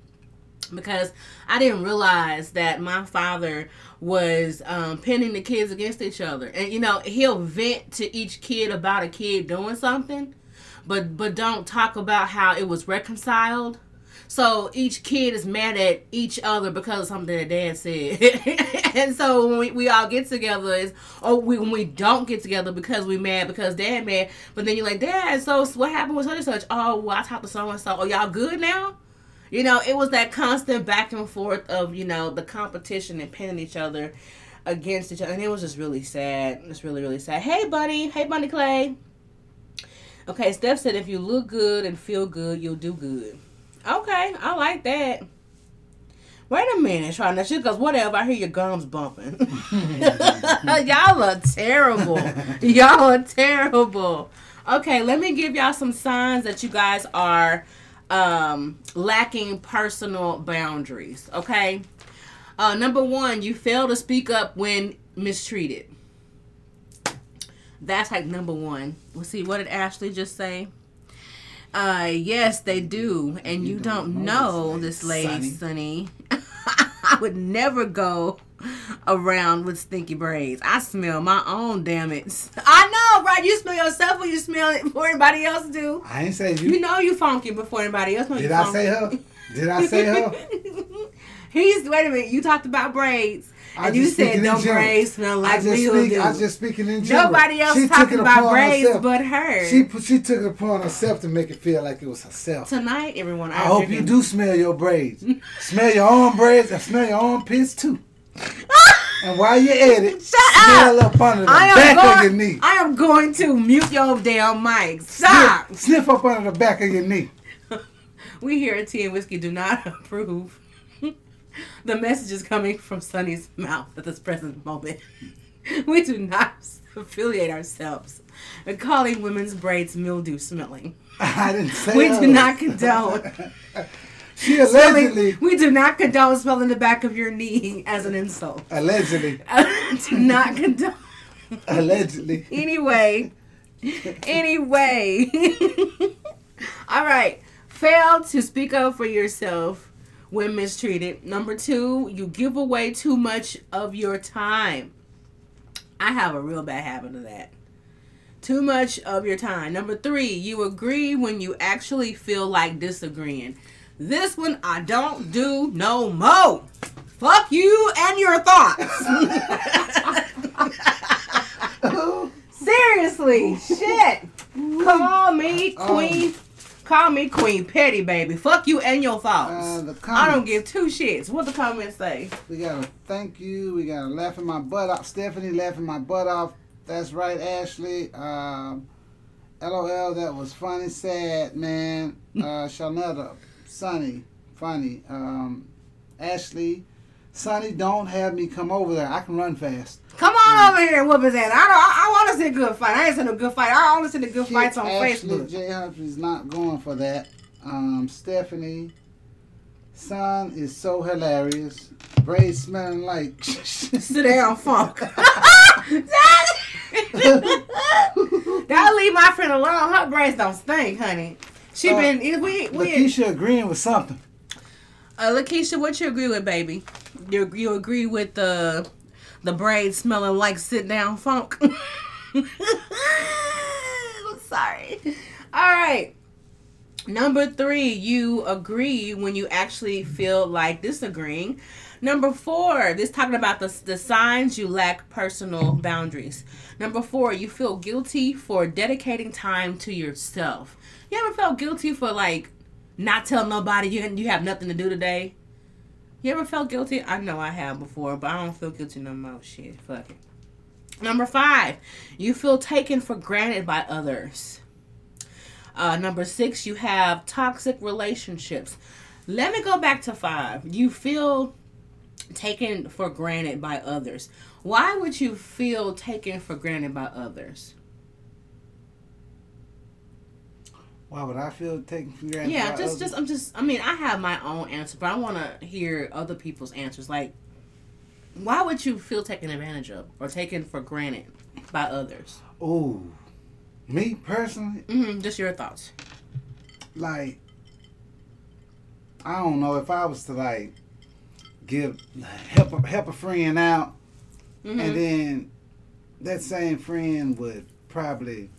because I didn't realize that my father was um, pinning the kids against each other, and you know he'll vent to each kid about a kid doing something, but but don't talk about how it was reconciled. So each kid is mad at each other because of something that dad said. and so when we, we all get together is or oh, we, when we don't get together because we mad because dad mad. But then you're like, Dad, so what happened with such and such? Oh, well, I talked to so and so. Oh, y'all good now? You know, it was that constant back and forth of, you know, the competition and pinning each other against each other. And it was just really sad. It's really, really sad. Hey, buddy. Hey, Bunny Clay. Okay, Steph said if you look good and feel good, you'll do good. Okay, I like that. Wait a minute, trying that shit, because whatever, I hear your gums bumping. y'all are terrible. y'all are terrible. Okay, let me give y'all some signs that you guys are um, lacking personal boundaries. Okay, uh, number one, you fail to speak up when mistreated. That's like number one. Let's see, what did Ashley just say? Uh, yes, they do, and you, You don't, don't know this lady, Sonny. I would never go around with stinky braids. I smell my own. Damn it! I know, right? You smell yourself, or you smell it before anybody else do. I ain't say you. You know you funky before anybody else. Did I funky. say her? Did I say her? He's wait a minute. You talked about braids, I and you said no in them general. braids smell I like just speak. I just speaking in general. Nobody else She talking about braids herself. but her. She she took it upon herself to make it feel like it was herself. Tonight, everyone. I hope you do smell your braids. smell your own braids and smell your own piss too. And while you're at it, Shut smell up. up under the I am back going, of your knee. I am going to mute your damn mic. Stop. Sniff, sniff up under the back of your knee. We here at Tea and Whiskey do not approve the message is coming from Sonny's mouth at this present moment. We do not affiliate ourselves with calling women's braids mildew smelling. I didn't say We do not condone She smelling. allegedly, We do not condone smelling the back of your knee as an insult. allegedly, do not condone. allegedly. Anyway, anyway. All right. Fail to speak up for yourself when mistreated. Number two, you give away too much of your time. I have a real bad habit of that. Too much of your time. Number three, you agree when you actually feel like disagreeing. This one I don't do no mo. Fuck you and your thoughts. Seriously, shit. Call me um, queen. Call me Queen Petty, baby. Fuck you and your thoughts. Uh, the I don't give two shits. What the comments say? We gotta thank you. We gotta laughing my butt off. Stephanie laughing my butt off. That's right, Ashley. Um, LOL, that was funny, sad, man. Uh, Shanetta, Sonny, funny. Um, Ashley, Sonny, don't have me come over there. I can run fast. Come on over here and whoop his ass. I don't. I, I want to see a good fight. I ain't seen a good fight. I only seen the good fights on Ashley, Facebook. J. Humphrey's not going for that. Um, Stephanie, son is so hilarious. Braid smelling like. Sit down, funk. That'll leave my friend alone. Her braids don't stink, honey. She Uh, been we we. Lakeisha agreeing with something. Uh, Lakeisha, what you agree with, baby? You you agree with the the braids smelling like sit down funk? I'm sorry. All right. Number three, you agree when you actually feel like disagreeing. Number four, this talking about the, the signs you lack personal boundaries. Number four, you feel guilty for dedicating time to yourself. You ever felt guilty for like not telling nobody you you have nothing to do today? You ever felt guilty? I know I have before, but I don't feel guilty no more. Shit, fuck it. Number five, you feel taken for granted by others. Uh, number six, you have toxic relationships. Let me go back to five. You feel taken for granted by others. Why would you feel taken for granted by others? Why would I feel taken for granted? Yeah, just others? just I'm just I mean, I have my own answer, but I want to hear other people's answers. Like why would you feel taken advantage of or taken for granted by others? Oh, me personally, hmm just your thoughts. like, I don't know if I was to like give help a, help a friend out, hmm and then that same friend would probably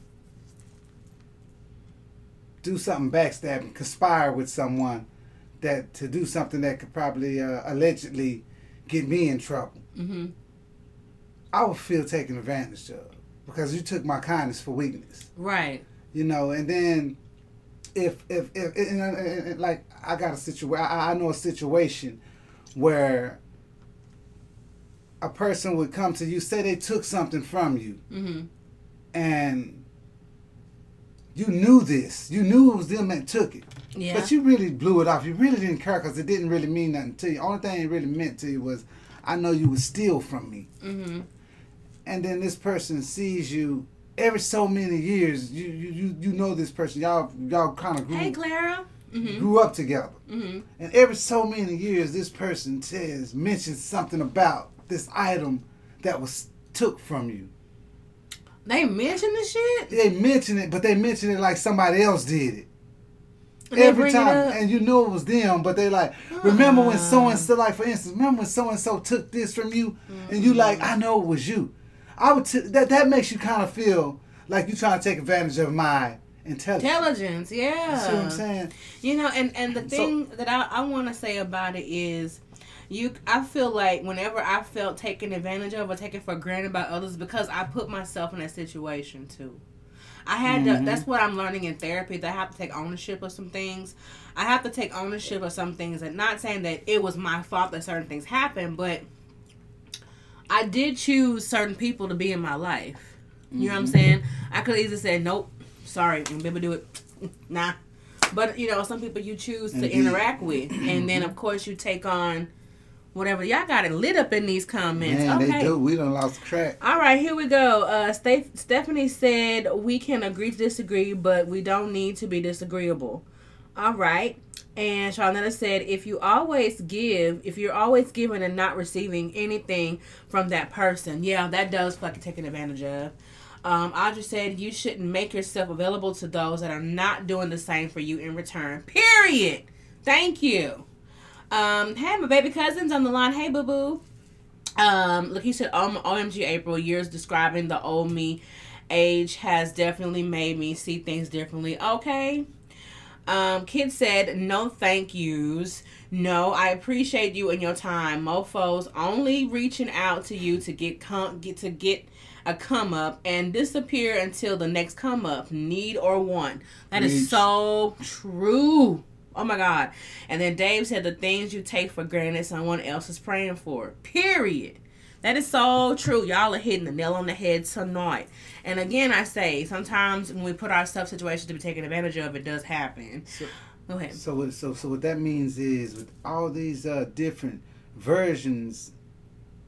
do something backstabbing, conspire with someone that to do something that could probably uh, allegedly get me in trouble. Mm-hmm. I would feel taken advantage of because you took my kindness for weakness. Right. you know and then if if if and, and, and, like i got a situation I, I know a situation where a person would come to you say they took something from you hmm and you knew this. You knew it was them that took it. Yeah. but you really blew it off. You really didn't care because it didn't really mean nothing to you. Only thing it really meant to you was i know you would steal from me. Hmm and then this person sees you every so many years. You you you, you know this person. Y'all y'all kind of grew, Hey, Clara. hmm grew up together. Hmm and every so many years this person says mentions something about this item that was took from you They mention the shit. they mention it but they mention it like somebody else did it. And every it time. and you know it was them but they like remember when so and so like for instance remember when so and so took this from you? And you like mm-hmm. i know it was you. I would t- that that makes you kind of feel like you trying to take advantage of my intelligence. Intelligence, yeah. you see what i'm saying? You know, and and the So- thing that I, I want to say about it is, you. I feel like whenever I felt taken advantage of or taken for granted by others, because I put myself in that situation too. I had Mhm. to. Mm-hmm. That's what I'm learning in therapy. That I have to take ownership of some things. I have to take ownership of some things, and not saying that it was my fault that certain things happened, but I did choose certain people to be in my life. You know what I'm mm-hmm. saying? I could easily say, nope, sorry, and baby do it. Nah. But, you know, some people you choose to Indeed. interact with. And then, of course, you take on whatever. Y'all got it lit up in these comments. man okay. they do we done lost track All right, here we go. Uh, Steph- Stephanie said we can agree to disagree, but we don't need to be disagreeable. All right. And Charlotta said, if you always give, if you're always giving and not receiving anything from that person, yeah, that does fucking taking advantage of. Um, Audrey said you shouldn't make yourself available to those that are not doing the same for you in return. Period. Thank you. Um, hey, my baby cousin's on the line. Hey, boo boo. Um, look, he said, um, OMG April, years describing the old me Age has definitely made me see things differently. Okay. Um, Kit said, no thank yous. No, I appreciate you and your time. Mofos only reaching out to you to get come get to get a come up and disappear until the next come up, need or want. That is Preach. so true. Oh my God. And then Dave said the things you take for granted someone else is praying for. Period. That is so true. Y'all are hitting the nail on the head tonight. And again, I say sometimes when we put ourselves in situations to be taken advantage of, it does happen. So- Go ahead. So what so so what that means is with all these uh, different versions,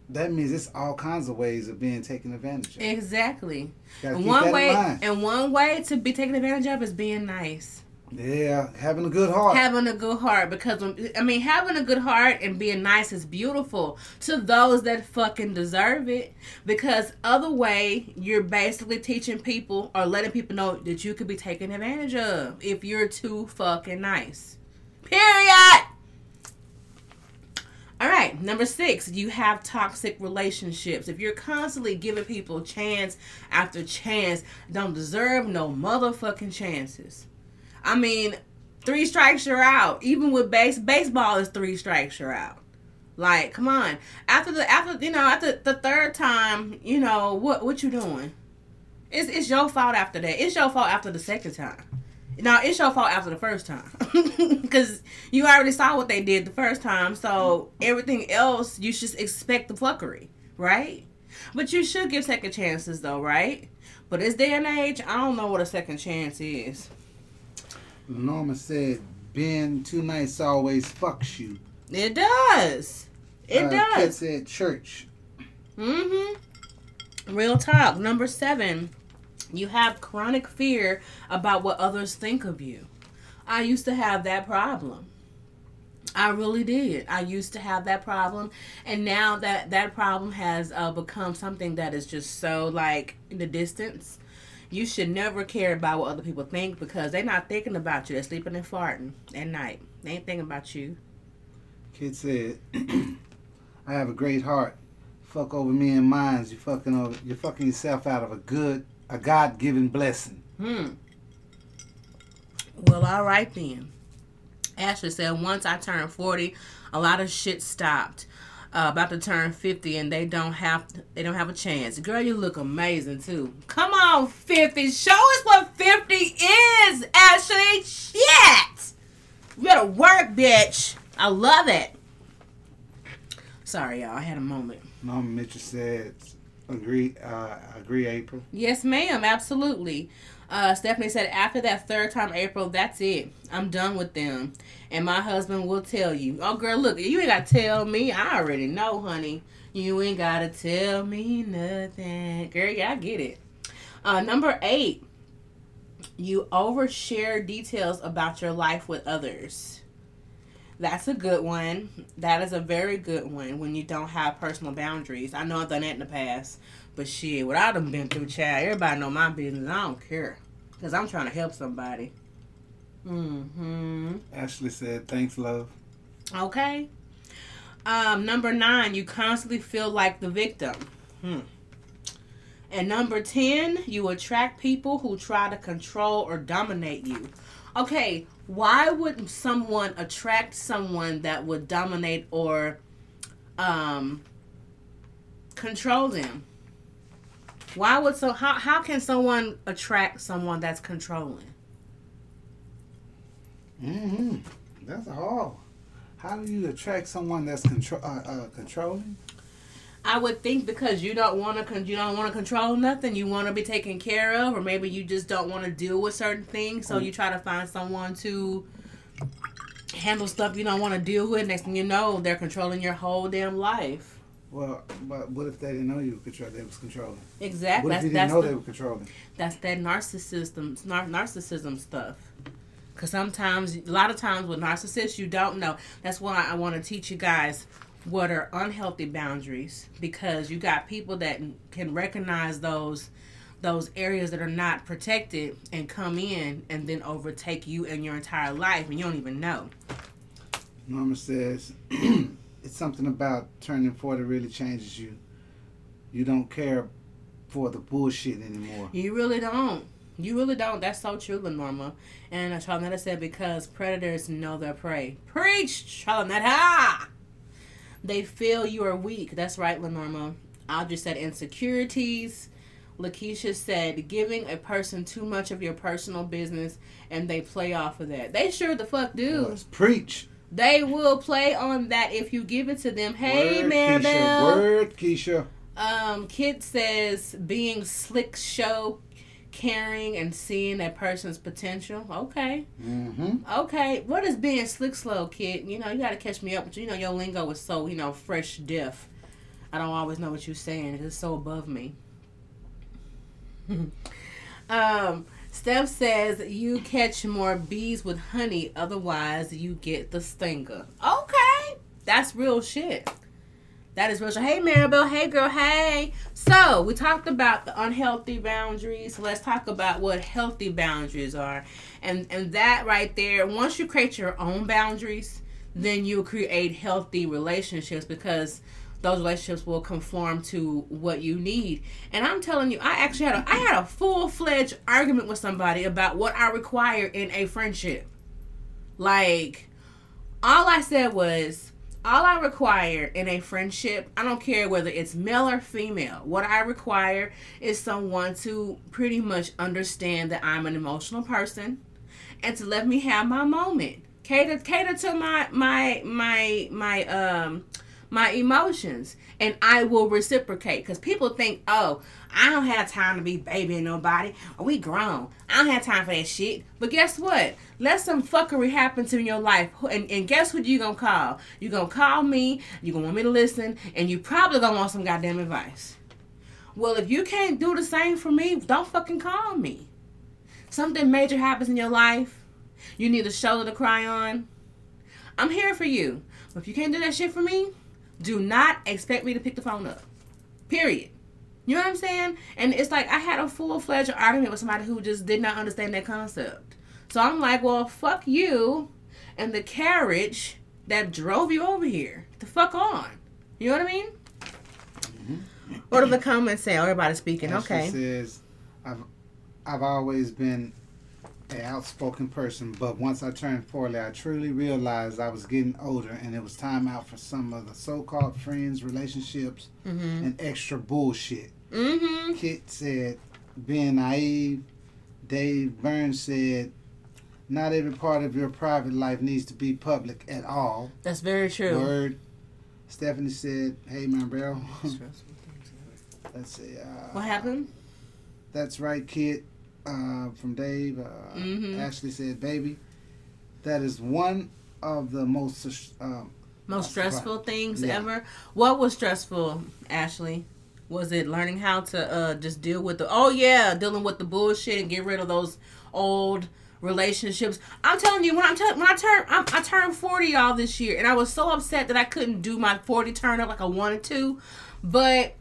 that means it's all kinds of ways of being taken advantage of. Exactly. And one way and one way to be taken advantage of is being nice. Yeah, having a good heart. Having a good heart because I mean having a good heart and being nice is beautiful to those that fucking deserve it because other way you're basically teaching people or letting people know that you could be taken advantage of if you're too fucking nice. Period. All right, number six, you have toxic relationships. If you're constantly giving people chance after chance, don't deserve no motherfucking chances. I mean, three strikes you're out. Even with base baseball is three strikes you're out. Like, come on. After the after you know after the third time, you know what what you doing? It's it's your fault after that. It's your fault after the second time. Now it's your fault after the first time because you already saw what they did the first time. So everything else, you should expect the fuckery, right? But you should give second chances, though, right? But this day and age, I don't know what a second chance is. Norma said, "Being too nice always fucks you." It does. It Uh, does. said, "Church." Mm-hmm. Real talk. Number seven, you have chronic fear about what others think of you. I used to have that problem. I really did. I used to have that problem, and now that that problem has uh, become something that is just so like in the distance. You should never care about what other people think because they're not thinking about you. They're sleeping and farting at night. They ain't thinking about you. Kit said, "I have a great heart. Fuck over me and mines. You fucking over. You're fucking yourself out of a good, a God-given blessing." Hmm. Well, all right then. Ashley said, once I turned 40, a lot of shit stopped. Uh, about to turn 50 and they don't have they don't have a chance. Girl, you look amazing too. Come on, 50. Show us what 50 is, Ashley. Shit. You gotta work, bitch. I love it. Sorry, y'all. I had a moment. Norma Mitchell said, "Agree, uh, agree, April." Yes, ma'am. Absolutely. Uh, Stephanie said, after that third time, April, that's it. I'm done with them. And my husband will tell you. Oh, girl, look, you ain't got to tell me. I already know, honey. You ain't got to tell me nothing. Girl, yeah, I get it. Uh, number eight, you overshare details about your life with others. That's a good one. That is a very good one when you don't have personal boundaries. I know I've done that in the past. But shit, what I done been through, child, everybody know my business. I don't care. Because I'm trying to help somebody. Mm-hmm. Ashley said, "Thanks, love." Okay. Um, number nine, you constantly feel like the victim. Hmm. And number 10, you attract people who try to control or dominate you. Okay, why would someone attract someone that would dominate or um, control them? Why would so how how can someone attract someone that's controlling? Mm-hmm. That's hard. How do you attract someone that's control uh, uh, controlling? I would think because you don't want to con- you don't want to control nothing. You want to be taken care of, or maybe you just don't want to deal with certain things. So you try to find someone to handle stuff you don't want to deal with. Next thing you know, they're controlling your whole damn life. Well, but what if they didn't know you were control? They was controlling. Exactly. What if That's you didn't know the- they were controlling? that's that narcissism nar- narcissism stuff because sometimes a lot of times with narcissists you don't know that's why i want to teach you guys what are unhealthy boundaries because you got people that can recognize those those areas that are not protected and come in and then overtake you and your entire life and you don't even know Norma says, "It's something about turning forty really changes you. You don't care for the bullshit anymore. You really don't. You really don't. That's so true, Lenorma. And Charlotte said because predators know their prey. Preach, Charlotte. They feel you are weak. That's right, Lenorma. Audrey said insecurities. Lakeisha said giving a person too much of your personal business and they play off of that. They sure the fuck do. Let's preach. They will play on that if you give it to them. Hey, Word, Maribel. Keisha. Word, Keisha. Um, Kit says being slick show, caring, and seeing that person's potential. Okay. Mm-hmm. Okay. What is being slick slow, Kit? You know, you gotta catch me up, but you know your lingo is so, you know, fresh diff. I don't always know what you're saying. It's so above me. um, Steph says you catch more bees with honey, otherwise you get the stinger. Okay. That's real shit. That is real shit. Hey Maribel, hey girl, hey. So we talked about the unhealthy boundaries. Let's talk about what healthy boundaries are. And and that right there, once you create your own boundaries, then you create healthy relationships because those relationships will conform to what you need. And I'm telling you, I actually had a I had a full fledged argument with somebody about what I require in a friendship. Like, all I said was, all I require in a friendship, I don't care whether it's male or female, what I require is someone to pretty much understand that I'm an emotional person and to let me have my moment. Cater cater to my my my my um my emotions and I will reciprocate because people think, oh, I don't have time to be babying nobody. Or we grown. I don't have time for that shit. But guess what? Let some fuckery happen to your life. And, and guess who you gonna call? You gonna call me, you gonna want me to listen, and you probably gonna want some goddamn advice. Well, if you can't do the same for me, don't fucking call me. Something major happens in your life, you need a shoulder to cry on. I'm here for you. But if you can't do that shit for me, do not expect me to pick the phone up. Period. You know what I'm saying? And it's like I had a full fledged argument with somebody who just did not understand that concept. So I'm like, well, fuck you and the carriage that drove you over here. Get the fuck on. You know what I mean? Mm-hmm. What do the comments say? Oh, Everybody's speaking. Ashley Okay. says, I've, I've always been an outspoken person, but once I turned 40, I truly realized I was getting older and it was time out for some of the so called friends, relationships, Mm-hmm. and extra bullshit. Mm-hmm. Kit said, being naive. Dave Burns said, not every part of your private life needs to be public at all. That's very true. Word. Stephanie said, hey, man, bro. Let's see. Uh, What happened? That's right, Kit. Uh, from Dave. Uh, Mhm. Ashley said, baby, that is one of the most. Um, Most stressful things Yeah. ever. What was stressful, Ashley? Was it learning how to uh, just deal with the? Oh yeah, dealing with the bullshit and get rid of those old relationships. I'm telling you, when I'm tell- when I turn I'm, I turned 40 y'all this year, and I was so upset that I couldn't do my 40 turn up like I wanted to, but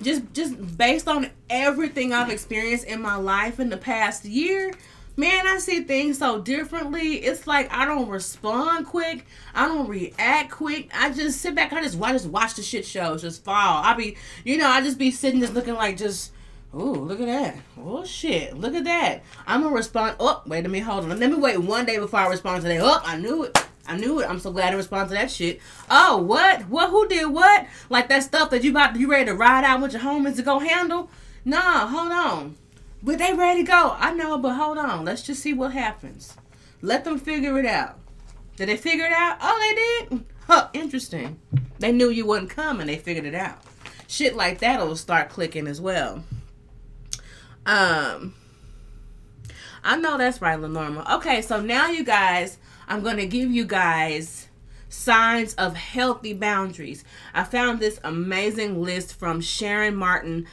just just based on everything I've experienced in my life in the past year, man, I see things so differently. It's like I don't respond quick. I don't react quick. I just sit back. I just I just watch the shit shows just fall. I be, you know, I just be sitting just looking like just. Ooh, look at that. Oh shit, look at that. I'm gonna respond. Oh, wait a minute, hold on. Let me wait one day before I respond to that. Oh, I knew it. I knew it. I'm so glad to respond to that shit. Oh, what? What? Who did what? Like that stuff that you about you ready to ride out with your homies to go handle? Nah, hold on. But they ready to go. I know, but hold on. Let's just see what happens. Let them figure it out. Did they figure it out? Oh, they did. Huh? Interesting. They knew you wouldn't come And they figured it out. Shit like that'll start clicking as well. Um. I know that's right, Lenorma. Okay, so now you guys, I'm gonna give you guys signs of healthy boundaries. I found this amazing list from Sharon Martin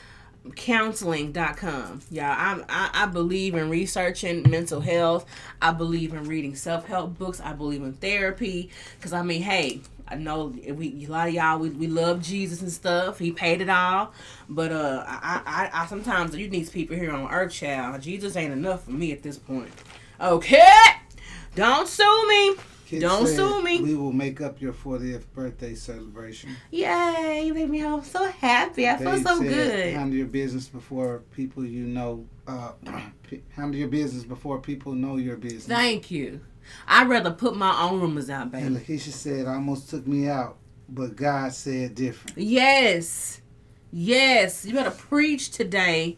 counseling.com y'all I'm, I, I believe in researching mental health. I believe in reading self-help books. I believe in therapy. Because i mean hey i know we a lot of y'all we, we love jesus and stuff. He paid it all. But uh i i, I sometimes you need people here on earth child. Jesus ain't enough for me at this point. Okay don't sue me Kit Don't said, sue me. We will make up your 40th birthday celebration. Yay! You made me all so happy. I feel Dave so said, good. Handle your business before people you know. Uh, handle your business before people know your business. Thank you. I'd rather put my own rumors out, and baby. Lakeisha said, almost took me out, but God said different. Yes. Yes. You better preach today.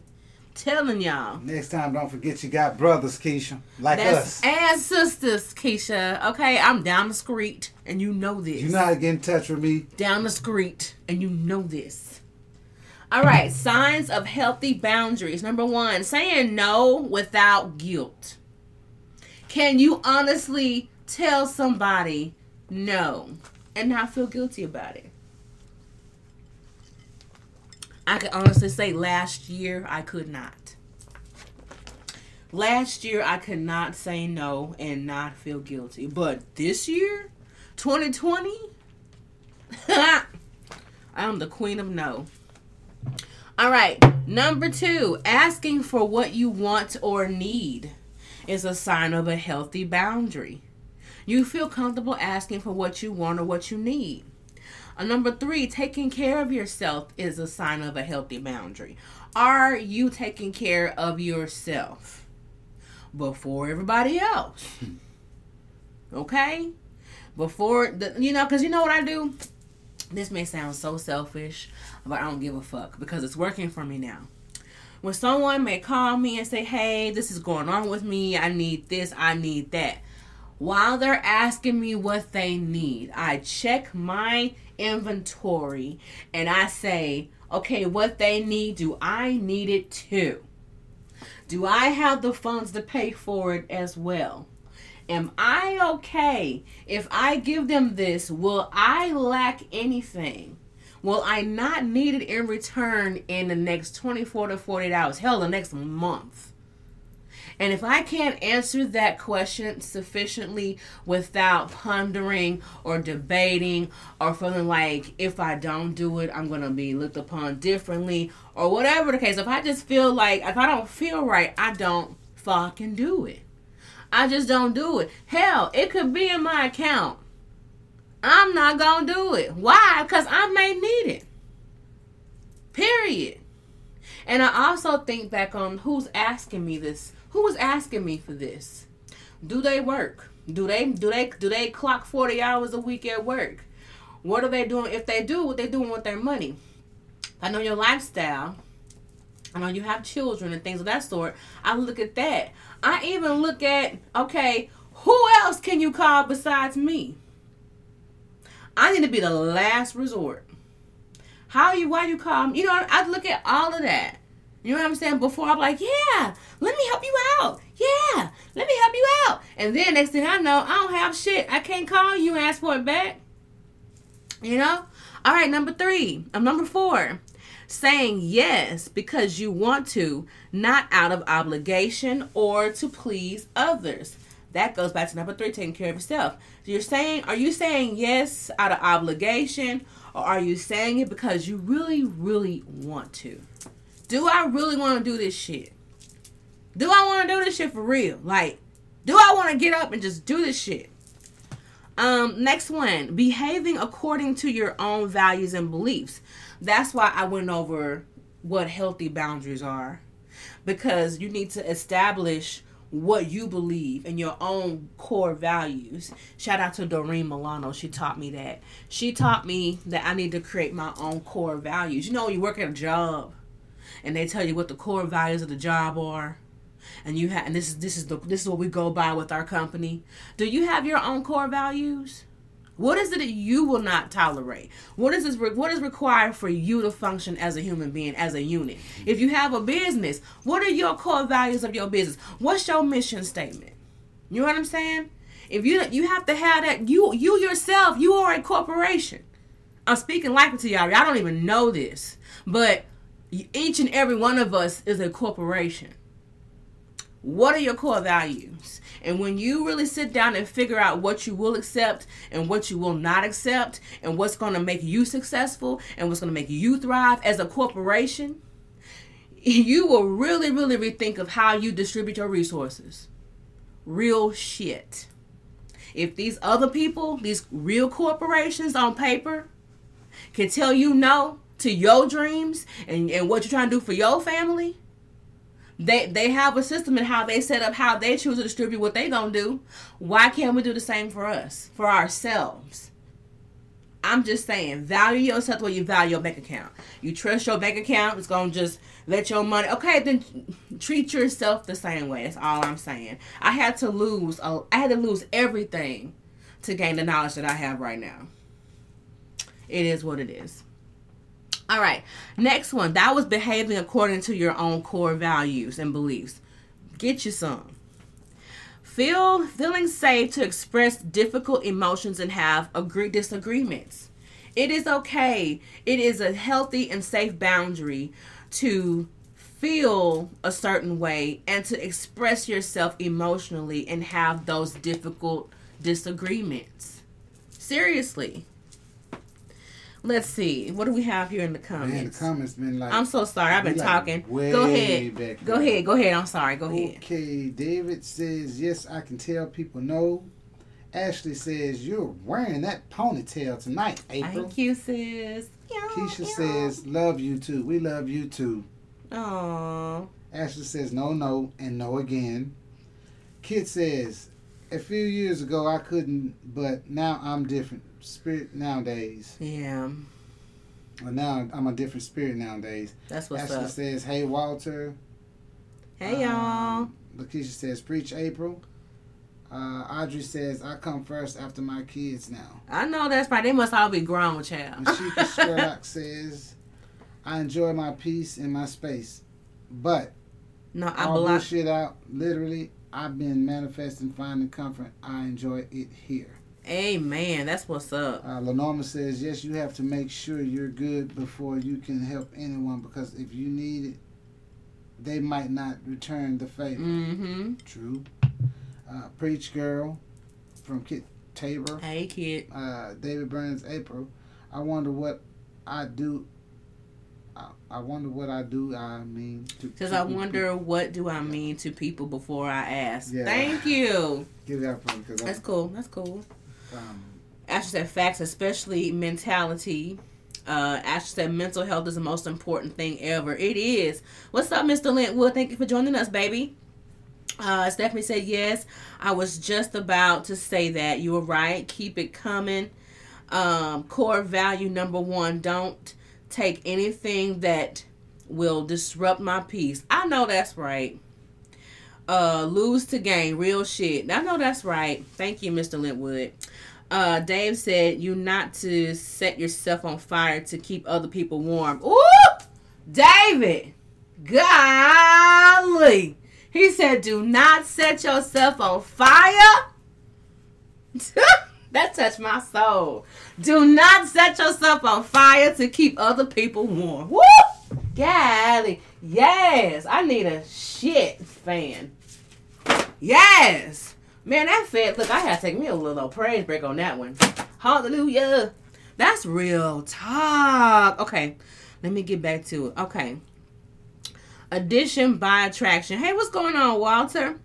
Telling y'all. Next time, don't forget you got brothers, Keisha, like That's us. and sisters, Keisha. Okay, I'm down the street, and you know this. You know how to get in touch with me. down the street, and you know this. All right, signs of healthy boundaries. Number one, saying no without guilt. Can you honestly tell somebody no and not feel guilty about it? I can honestly say last year I could not. Last year I could not say no and not feel guilty. But this year, 2020, I'm the queen of no. All right, number two, asking for what you want or need is a sign of a healthy boundary. You feel comfortable asking for what you want or what you need. Uh, number three, taking care of yourself is a sign of a healthy boundary. Are you taking care of yourself before everybody else? Okay? Before the, you know, because you know what I do? This may sound so selfish, but I don't give a fuck because it's working for me now. When someone may call me and say, hey, this is going on with me, I need this, I need that. While they're asking me what they need, I check my inventory and I say, okay, what they need, do I need it too? Do I have the funds to pay for it as well? Am I okay if I give them this? Will I lack anything? Will I not need it in return in the next 24 to 48 hours? Hell, the next month. And if I can't answer that question sufficiently without pondering or debating or feeling like if I don't do it, I'm going to be looked upon differently or whatever the case, if I just feel like if I don't feel right, I don't fucking do it. I just don't do it. Hell, it could be in my account. I'm not going to do it. Why? Because I may need it. Period. And I also think back on who's asking me this. Who is asking me for this? Do they work? Do they do they do they clock 40 hours a week at work? What are they doing? If they do, what they doing with their money? I know your lifestyle. I know you have children and things of that sort. I look at that. I even look at okay, who else can you call besides me? I need to be the last resort. How you? Why you call me? You know, I look at all of that. You know what I'm saying? Before I'm like, yeah, let me help you out. Yeah, let me help you out. And then next thing I know, I don't have shit. I can't call you and ask for it back. You know? All right, number three. Um, number four. Saying yes because you want to, not out of obligation or to please others. That goes back to number three, taking care of yourself. You're saying, are you saying yes out of obligation or are you saying it because you really, really want to? Do I really want to do this shit? Do I want to do this shit for real? Like, do I want to get up and just do this shit? Um, next one, behaving according to your own values and beliefs. That's why I went over what healthy boundaries are. Because you need to establish what you believe and your own core values. Shout out to Doreen Milano. She taught me that. She taught me that I need to create my own core values. You know, you work at a job and they tell you what the core values of the job are. And you have and this is this is the this is what we go by with our company. Do you have your own core values? What is it that you will not tolerate? What is this what is required for you to function as a human being as a unit? If you have a business what are your core values of your business? What's your mission statement? You know what i'm saying? If you you have to have that you you yourself you are a corporation. I'm speaking likely to y'all. Y'all don't even know this. But each and every one of us is a corporation. What are your core values? And when you really sit down and figure out what you will accept and what you will not accept, and what's going to make you successful and what's going to make you thrive as a corporation, you will really, really rethink of how you distribute your resources. Real shit. If these other people, these real corporations on paper, can tell you no to your dreams and, and what you're trying to do for your family, they they have a system and how they set up how they choose to distribute what they gonna do. Why can't we do the same for us, for ourselves? I'm just saying, value yourself the way you value your bank account. You trust your bank account, it's gonna just let your money. Okay, then treat yourself the same way. That's all I'm saying. I had to lose. I had to lose everything to gain the knowledge that I have right now. It is what it is. All right, next one. That was behaving according to your own core values and beliefs. Get you some. Feel feeling safe to express difficult emotions and have agree disagreements. It is okay. It is a healthy and safe boundary to feel a certain way and to express yourself emotionally and have those difficult disagreements. Seriously. Let's see. What do we have here in the comments? Man, the comments been like. I'm so sorry. I've been like talking. Go ahead. Go ahead. Go ahead. I'm sorry. Go ahead. Okay, David says yes. I can tell people no. Ashley says you're wearing that ponytail tonight, April. Thank you, sis. Keisha says love you too. We love you too. "Oh, Ashley says no, no, and no again. Kit says a few years ago I couldn't, but now I'm different. Spirit nowadays. yeah, Well, now I'm a different spirit nowadays. that's what's Ashley up." says, "Hey Walter." Hey, y'all. Um, Lakeisha says, "Preach April." Uh, Audrey says, "I come first after my kids now." I know that's right. They must all be grown, child. Mashika Sherlock says, "I enjoy my peace and my space, but no, I all belong. bullshit out. Literally, I've been manifesting, finding comfort. I enjoy it here." Amen. That's what's up. Uh, Lenorma says, "Yes, you have to make sure you're good before you can help anyone because if you need it, they might not return the favor." Mm-hmm. True. Uh, Preach Girl from Kit Tabor. Hey, Kit. Uh, David Burns, April. I wonder what I do. I, I wonder what I do. I mean, because I wonder what do I mean to people before I ask. Yeah. Thank you. Give that for me That's cool. That's cool. Um, Ashley said facts, especially mentality. Uh, Ashley said mental health is the most important thing ever. It is. What's up, Mr. Lentwood? Thank you for joining us, baby. Uh, Stephanie said yes. I was just about to say that. You were right. Keep it coming. Um, core value number one: don't take anything that will disrupt my peace. I know that's right. Uh, lose to gain, real shit. I know that's right. Thank you, Mr. Lentwood. Uh, Dave said you not to set yourself on fire to keep other people warm. Ooh, David, golly, he said do not set yourself on fire. that touched my soul. Do not set yourself on fire to keep other people warm. Woo! Golly, yes, I need a shit fan. Yes. Man, that fit. Look, I had to take me a little praise break on that one. Hallelujah. That's real talk. Okay, let me get back to it. Okay. Addition by attraction. Hey, what's going on, Walter?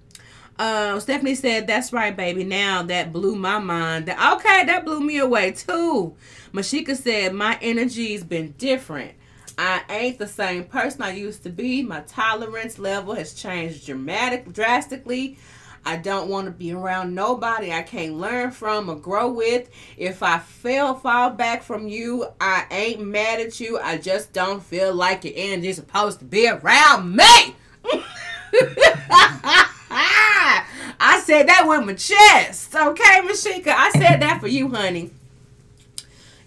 Uh, Stephanie said, "That's right, baby." Now that blew my mind. That- Okay, that blew me away too. Mashika said, "My energy's been different. I ain't the same person I used to be. My tolerance level has changed dramatic, drastically. I don't want to be around nobody I can't learn from or grow with. If I fail, fall back from you, I ain't mad at you. I just don't feel like your energy's supposed to be around me. I said that with my chest. Okay, Mashika? I said that for you, honey.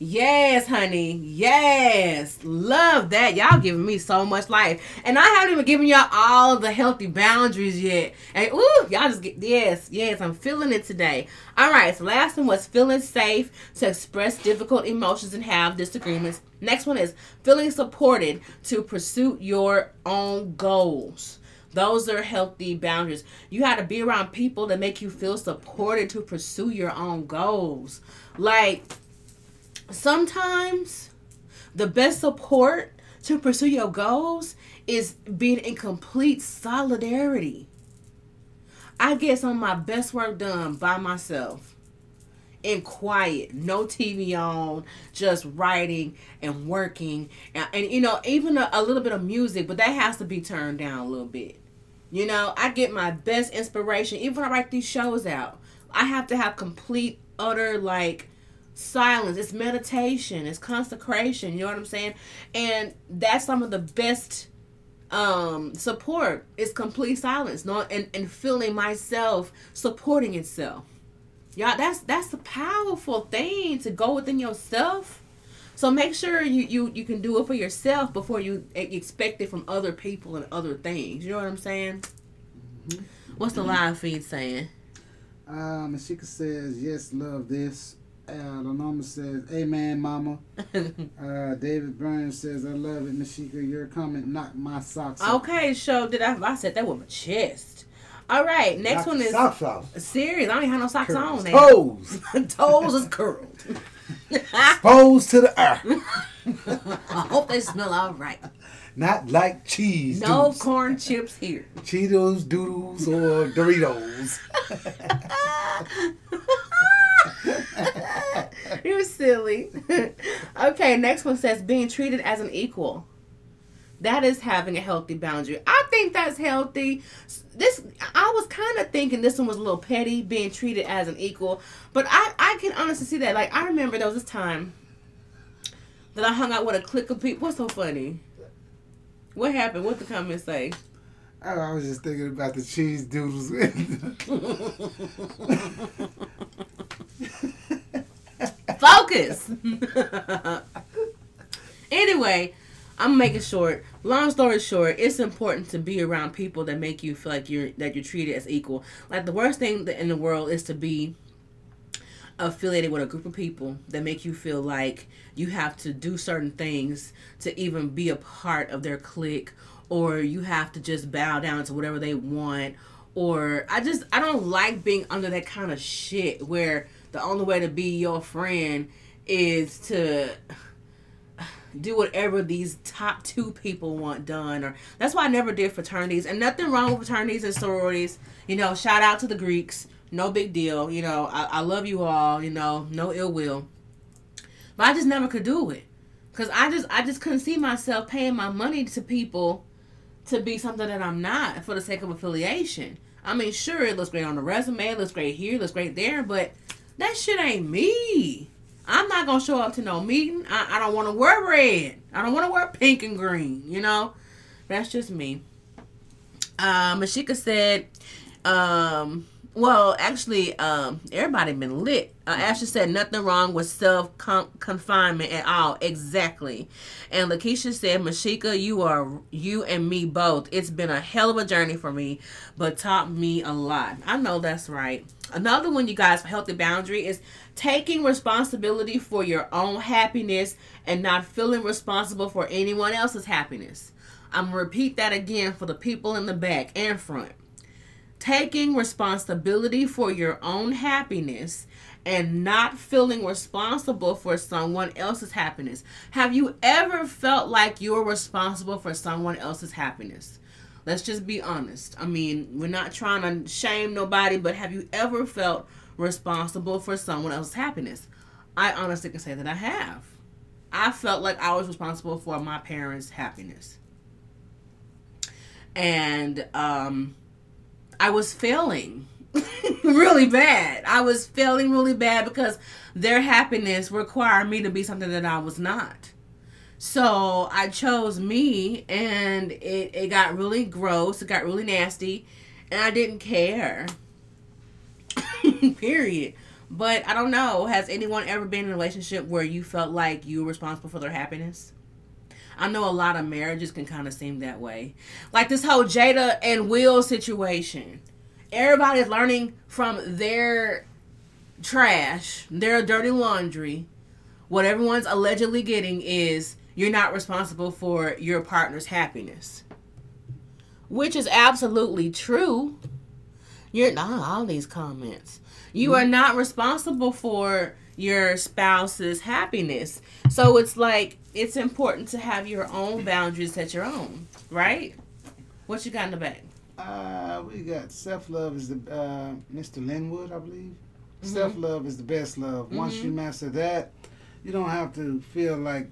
Yes, honey. Yes. Love that. Y'all giving me so much life. And I haven't even given y'all all the healthy boundaries yet. And ooh, y'all just get yes, yes, I'm feeling it today. All right, so last one was feeling safe to express difficult emotions and have disagreements. Next one is feeling supported to pursue your own goals. Those are healthy boundaries. You have to be around people that make you feel supported to pursue your own goals. Like sometimes the best support to pursue your goals is being in complete solidarity. I get some of my best work done by myself. in quiet, no TV on, just writing and working, and, and you know, even a, a little bit of music, but that has to be turned down a little bit. You know, I get my best inspiration even when I write these shows out. I have to have complete, utter like silence. It's meditation. It's consecration. You know what I'm saying? And that's some of the best um support is complete silence no and and feeling myself supporting itself y'all that's that's a powerful thing to go within yourself so make sure you you you can do it for yourself before you expect it from other people and other things you know what i'm saying what's the live feed saying Um, Mashika says, yes, love this. Uh, Lenorma says, amen, mama. Uh, David Burns says, I love it, Mashika. Your comment knocked my socks off. okay so did i i said that with my chest all right next Knocked one is Socks off. serious i don't even have no socks on there Toes. toes is curled Exposed to the earth. i hope they smell all right Not like cheese. no doodles. corn chips here Cheetos, doodles, or Doritos. You're silly. okay, next one says being treated as an equal. That is having a healthy boundary. I think that's healthy. This I was kind of thinking this one was a little petty, being treated as an equal, but I I can honestly see that. Like I remember there was this time that I hung out with a clique of people. What's so funny? What happened? What the comments say? Oh, I was just thinking about the cheese doodles. Focus. anyway, I'm making short. Long story short, it's important to be around people that make you feel like you're that you're treated as equal. Like the worst thing in the world is to be affiliated with a group of people that make you feel like you have to do certain things to even be a part of their clique or you have to just bow down to whatever they want or I just I don't like being under that kind of shit where the only way to be your friend is to do whatever these top two people want done or that's why I never did fraternities and nothing wrong with fraternities and sororities. You know shout out to the Greeks no big deal you know I, I love you all you know no ill will. But I just never could do it because I just I just couldn't see myself paying my money to people to be something that I'm not for the sake of affiliation. I mean sure it looks great on the resume it looks great here it looks great there but that shit ain't me I'm not gonna show up to no meeting. I, I don't want to wear red. I don't want to wear pink and green. You know, that's just me. Uh, Mashika said, um, well, actually, um, everybody been lit. Uh, Ashley said nothing wrong with self confinement at all. Exactly. And Lakeisha said, Mashika, you are you and me both. It's been a hell of a journey for me, but taught me a lot. I know that's right. Another one, you guys, healthy boundary is taking responsibility for your own happiness and not feeling responsible for anyone else's happiness. I'm gonna repeat that again for the people in the back and front. Taking responsibility for your own happiness and not feeling responsible for someone else's happiness. Have you ever felt like you're responsible for someone else's happiness? Let's just be honest. I mean, we're not trying to shame nobody, but have you ever felt responsible for someone else's happiness? I honestly can say that I have. I felt like I was responsible for my parents' happiness. And um I was failing really bad. I was failing really bad because their happiness required me to be something that I was not. So I chose me and it, it got really gross, it got really nasty, and I didn't care. Period. But I don't know, has anyone ever been in a relationship where you felt like you were responsible for their happiness? I know a lot of marriages can kind of seem that way. Like this whole Jada and Will situation. Everybody's learning from their trash, their dirty laundry. What everyone's allegedly getting is you're not responsible for your partner's happiness. Which is absolutely true. You're not all these comments. You are not responsible for your spouse's happiness. So it's like it's important to have your own boundaries set your own, right? What you got in the back? uh, we got self love is the uh, Mr. Linwood, I believe. Self love is the best love. Once you master that, you don't have to feel like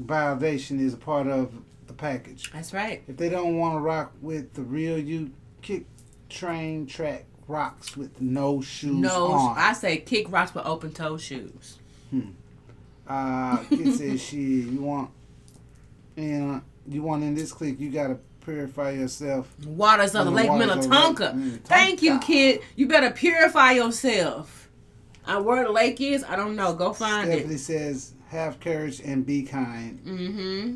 validation is a part of the package. That's right. If they don't want to rock with the real you, kick train track rocks with no shoes No, on. I say kick rocks with open toe shoes. Hmm. Uh, Kit says she you want and you want in this clique you gotta purify yourself. Waters of the Lake Minnetonka. Lake Minnetonka. Thank you, Kit. You better purify yourself. Uh, where the lake is, I don't know. Go find Stephanie it. says have courage and be kind. Mm-hmm.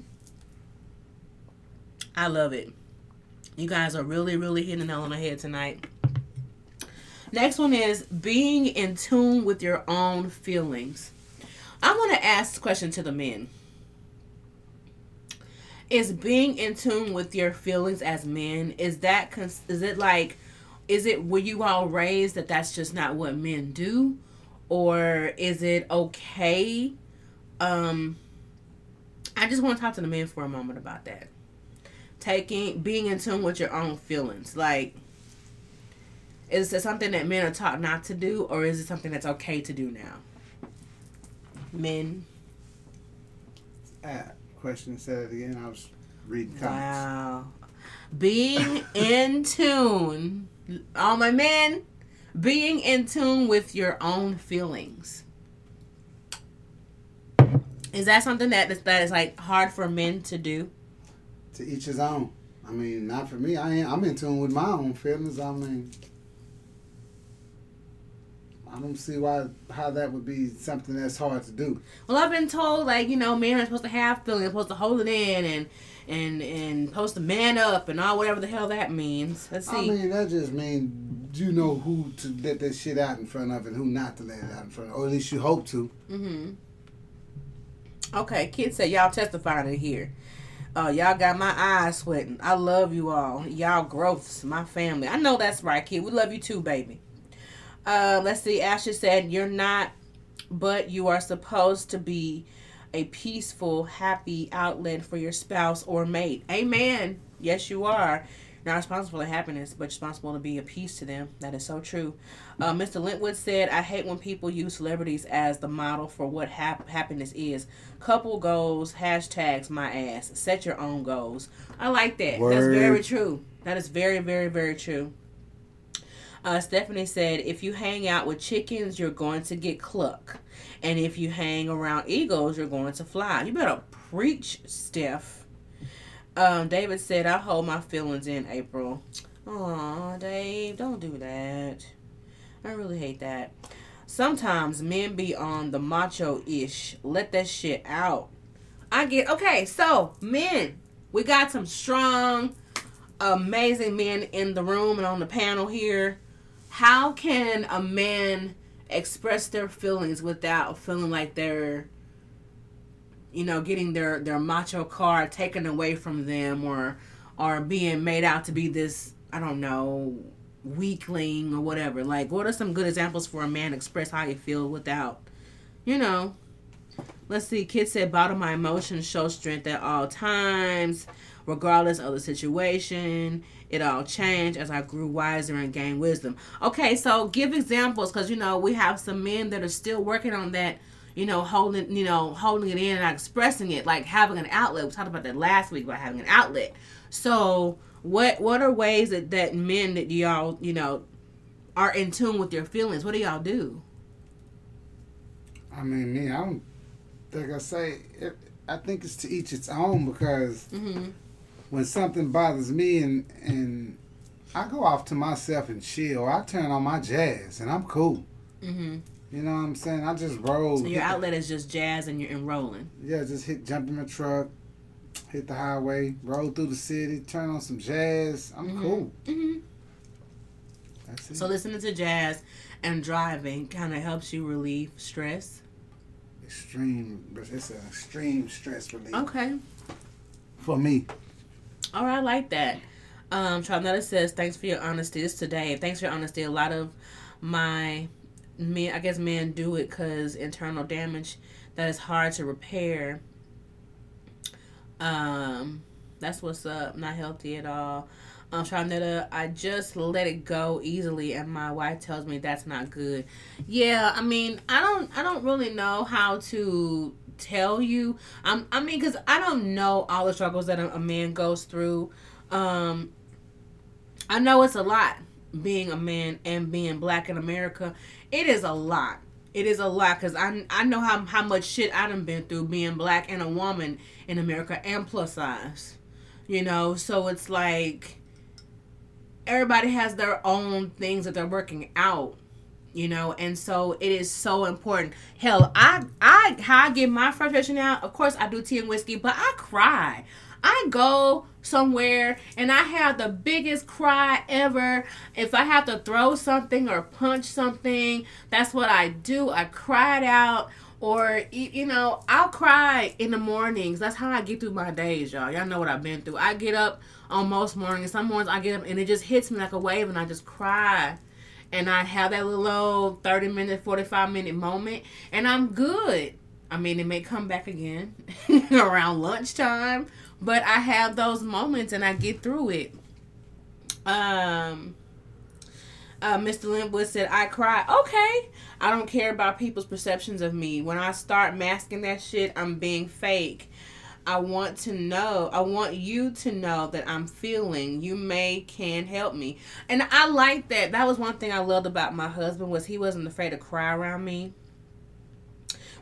I love it. You guys are really, really hitting the nail on the head tonight. Next one is being in tune with your own feelings. I want to ask the question to the men. Is being in tune with your feelings as men is that is it like is it were you all raised that that's just not what men do or is it okay um I just want to talk to the men for a moment about that. Taking being in tune with your own feelings. Like is it something that men are taught not to do or is it something that's okay to do now? Men. Ah, question said it again. I was reading comments. Wow. Being in tune, all my men, being in tune with your own feelings. Is that something that is, that is like hard for men to do? To each his own. I mean, not for me. I ain't, I'm in tune with my own feelings. I mean, I don't see why how that would be something that's hard to do. Well, I've been told like you know men are supposed to have feelings, supposed to hold it in, and and and supposed to man up and all whatever the hell that means. Let's see. I mean, that just means you know who to let that shit out in front of and who not to let it out in front of, or at least you hope to. Mm-hmm. Okay, kids said y'all testifying in here. Uh, y'all got my eyes sweating. I love you all. Y'all growths, my family. I know that's right, Kit. We love you too, baby. Uh, let's see. Ashley said you're not, but you are supposed to be a peaceful, happy outlet for your spouse or mate. Amen. Yes, you are. Not responsible for happiness, but responsible to be a peace to them. That is so true. Uh, Mr. Lintwood said, I hate when people use celebrities as the model for what hap- happiness is. Couple goals, hashtags my ass. Set your own goals. I like that. That's very true. That is very, very, very true. Uh, Stephanie said, if you hang out with chickens, you're going to get cluck. And if you hang around eagles, you're going to fly. You better preach, Steph. Um, David said, I hold my feelings in April. Aw, Dave, don't do that. I really hate that. Sometimes men be on the macho ish. Let that shit out. I get okay, so men, we got some strong, amazing men in the room and on the panel here. How can a man express their feelings without feeling like they're you know, getting their their macho card taken away from them or or being made out to be this, I don't know, weakling or whatever. Like what are some good examples for a man express how you feel without you know, let's see, Kit said bottle my emotions, show strength at all times, regardless of the situation. It all changed as I grew wiser and gained wisdom. Okay, so give examples because you know we have some men that are still working on that. You know, holding you know holding it in and not expressing it, like having an outlet. We talked about that last week about having an outlet. So, what what are ways that that men that y'all you know are in tune with your feelings? What do y'all do? I mean, me, I don't. Like I say, it, I think it's to each its own because Mm-hmm. when something bothers me and and I go off to myself and chill, I turn on my jazz and I'm cool. Mm-hmm. You know what I'm saying? I just roll. So your the- outlet is just jazz and you're enrolling. Yeah, just hit, jump in my truck, hit the highway, roll through the city, turn on some jazz. I'm cool. Mm-hmm. That's it. So listening to jazz and driving kind of helps you relieve stress. extreme. It's an extreme stress relief Okay. for me. All right, I like that. Um, Charlotte says, "Thanks for your honesty." This today. Thanks for your honesty. A lot of my men, I guess, men do it because internal damage that is hard to repair. Um, that's what's up. Not healthy at all. Um, Charnetta, I just let it go easily, and my wife tells me that's not good. Yeah, I mean, I don't, I don't really know how to tell you. Um, I mean, because I don't know all the struggles that a, a man goes through. Um, I know it's a lot being a man and being black in America. It is a lot. It is a lot because I I know how how much shit I done been through being black and a woman in America and plus size. You know, so it's like everybody has their own things that they're working out you know and so it is so important hell i i how i get my frustration out of course i do tea and whiskey but i cry i go somewhere and i have the biggest cry ever. If i have to throw something or punch something that's what i do. I cry it out or you know i'll cry in the mornings. That's how i get through my days y'all. Y'all know what i've been through. I get up on most mornings. Some mornings i get up and it just hits me like a wave and i just cry. And I have that little old 30 minute, 45 minute moment, and I'm good. I mean, it may come back again around lunchtime, but I have those moments and I get through it. Um, uh, Mr. Linwood said, I cry. Okay. I don't care about people's perceptions of me. When I start masking that shit, I'm being fake. I want to know. I want you to know that I'm feeling. You may can help me, and I like that. That was one thing I loved about my husband was he wasn't afraid to cry around me.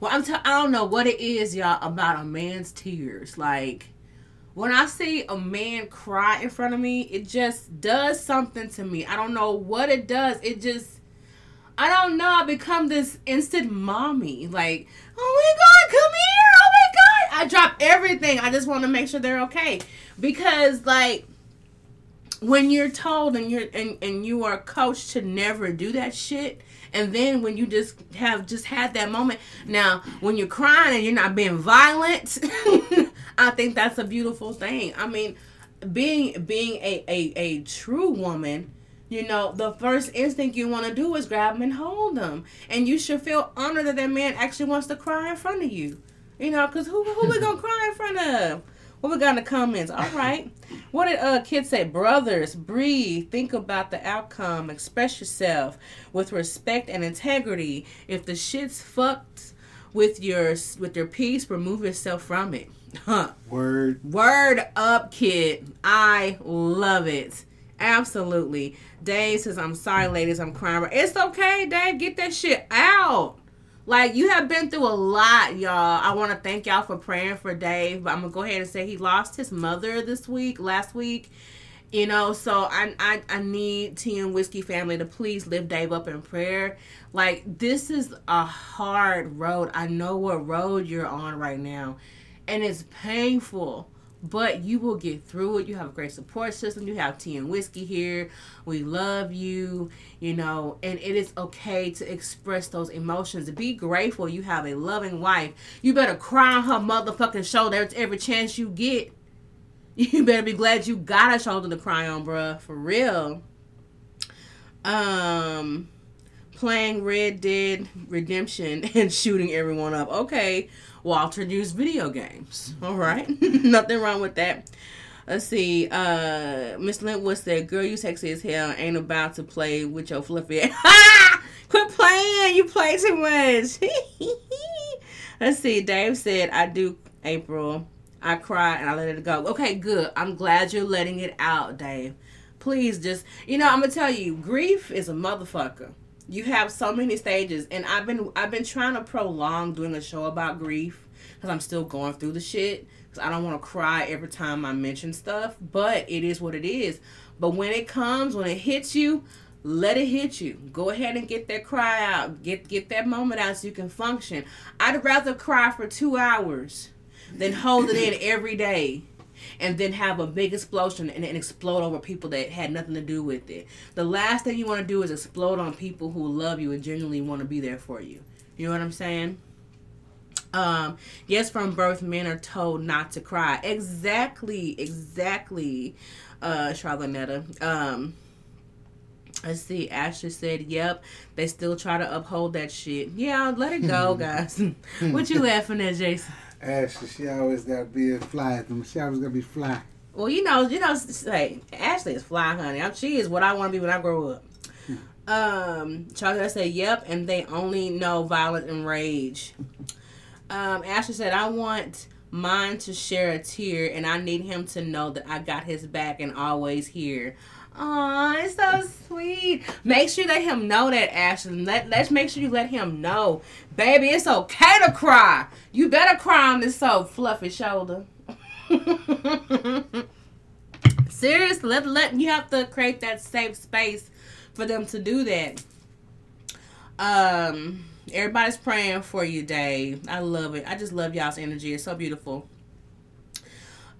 Well, I'm t- I don't know what it is, y'all, about a man's tears. Like when I see a man cry in front of me, it just does something to me. I don't know what it does. It just I don't know. I become this instant mommy. Like, oh my god, come here! Oh my god! I drop everything. I just want to make sure they're okay because, like, when you're told and you're and, and you are coached to never do that shit, and then when you just have just had that moment. Now, when you're crying and you're not being violent, I think that's a beautiful thing. I mean, being being a a, a true woman you know, the first instinct you want to do is grab him and hold him. And you should feel honored that that man actually wants to cry in front of you. You know, because who, who we going to cry in front of? What we got in the comments? All right. What did uh kids say? Brothers, breathe. Think about the outcome. Express yourself with respect and integrity. If the shit's fucked with your with your peace, remove yourself from it. Huh. Word. Word up, Kit. I love it. Absolutely. Dave says, I'm sorry, ladies, I'm crying. It's okay, Dave. Get that shit out. Like, you have been through a lot, y'all. I want to thank y'all for praying for Dave. But I'm to go ahead and say he lost his mother this week, last week. You know, so I, I I need Tea and Whiskey family to please lift Dave up in prayer. Like this is a hard road. I know what road you're on right now, and it's painful but you will get through it. You have a great support system. You have tea and whiskey here. We love you, you know, and it is okay to express those emotions. Be grateful you have a loving wife. You better cry on her motherfucking shoulder every chance you get. You better be glad you got a shoulder to cry on, bruh. For real. Um playing Red Dead Redemption and shooting everyone up. Okay, Walter used video games. All right, nothing wrong with that. Let's see. Uh, Miss Lentwood said, "Girl, you sexy as hell. Ain't about to play with your fluffy. Quit playing. You play too much." Let's see. Dave said, "I do." April, I cry and I let it go. Okay, good. I'm glad you're letting it out, Dave. Please just, you know, I'm gonna tell you, grief is a motherfucker you have so many stages and i've been i've been trying to prolong doing a show about grief because i'm still going through the shit because i don't want to cry every time i mention stuff but it is what it is. But when it comes when it hits you let it hit you. Go ahead and get that cry out. Get get that moment out so you can function. I'd rather cry for two hours than hold it in every day and then have a big explosion and, and explode over people that had nothing to do with it. The last thing you want to do is explode on people who love you and genuinely want to be there for you. You know what I'm saying? Um, yes, from birth, men are told not to cry. Exactly, exactly, uh, Charlonetta. Um, let's see. Ashley said, "Yep, they still try to uphold that shit. Yeah, let it go, guys. what you laughing at, Jason? Ashley, she always got to be a fly. She always got to be fly. Well, you know, you know, say Ashley is fly, honey. I'm, she is what I want to be when I grow up. Um, Charlie, I say, yep, and they only know violence and rage. Um, Ashley said, I want mine to share a tear, and I need him to know that I got his back and always here. Aw, it's so sweet. Make sure you let him know that, Ashley. Let, let's make sure you let him know. Baby, it's okay to cry. You better cry on this so fluffy shoulder. Seriously, let, let you have to create that safe space for them to do that. Um, everybody's praying for you, Dave. I love it. I just love y'all's energy. It's so beautiful.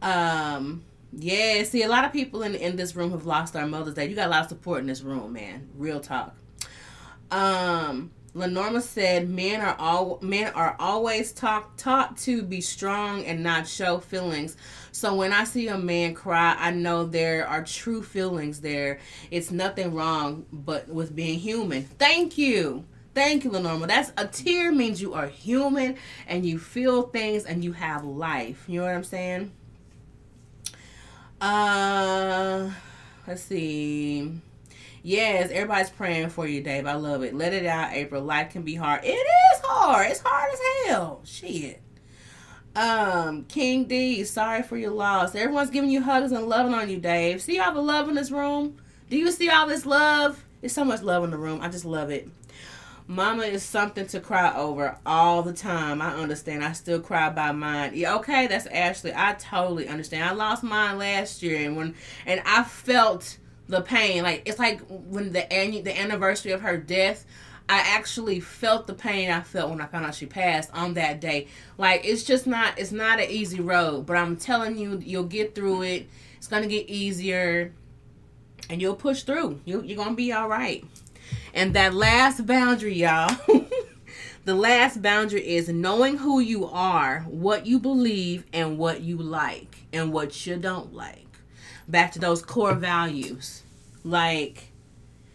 Um, yeah. See, a lot of people in in this room have lost their Mother's Day. You got a lot of support in this room, man. Real talk. Um, Lenorma said, "Men are all men are always taught taught to be strong and not show feelings. So when I see a man cry, I know there are true feelings there. It's nothing wrong, but with being human. Thank you." Thank you, Lenorma. That's a tear means you are human and you feel things and you have life. You know what I'm saying? Uh, let's see. Yes, everybody's praying for you, Dave. I love it. Let it out, April. Life can be hard. It is hard. It's hard as hell. Shit. Um, King D, sorry for your loss. Everyone's giving you hugs and loving on you, Dave. See all the love in this room? Do you see all this love? There's so much love in the room. I just love it. Mama is something to cry over all the time. I understand. I still cry by mine. Yeah, okay, that's Ashley. I totally understand. I lost mine last year, and when and I felt the pain. Like it's like when the annu- the anniversary of her death. I actually felt the pain I felt when I found out she passed on that day. Like it's just not it's not an easy road, but I'm telling you, you'll get through it. It's gonna get easier, and you'll push through. You you're gonna be all right. And that last boundary, y'all. the last boundary is knowing who you are, what you believe, and what you like, and what you don't like. Back to those core values. Like,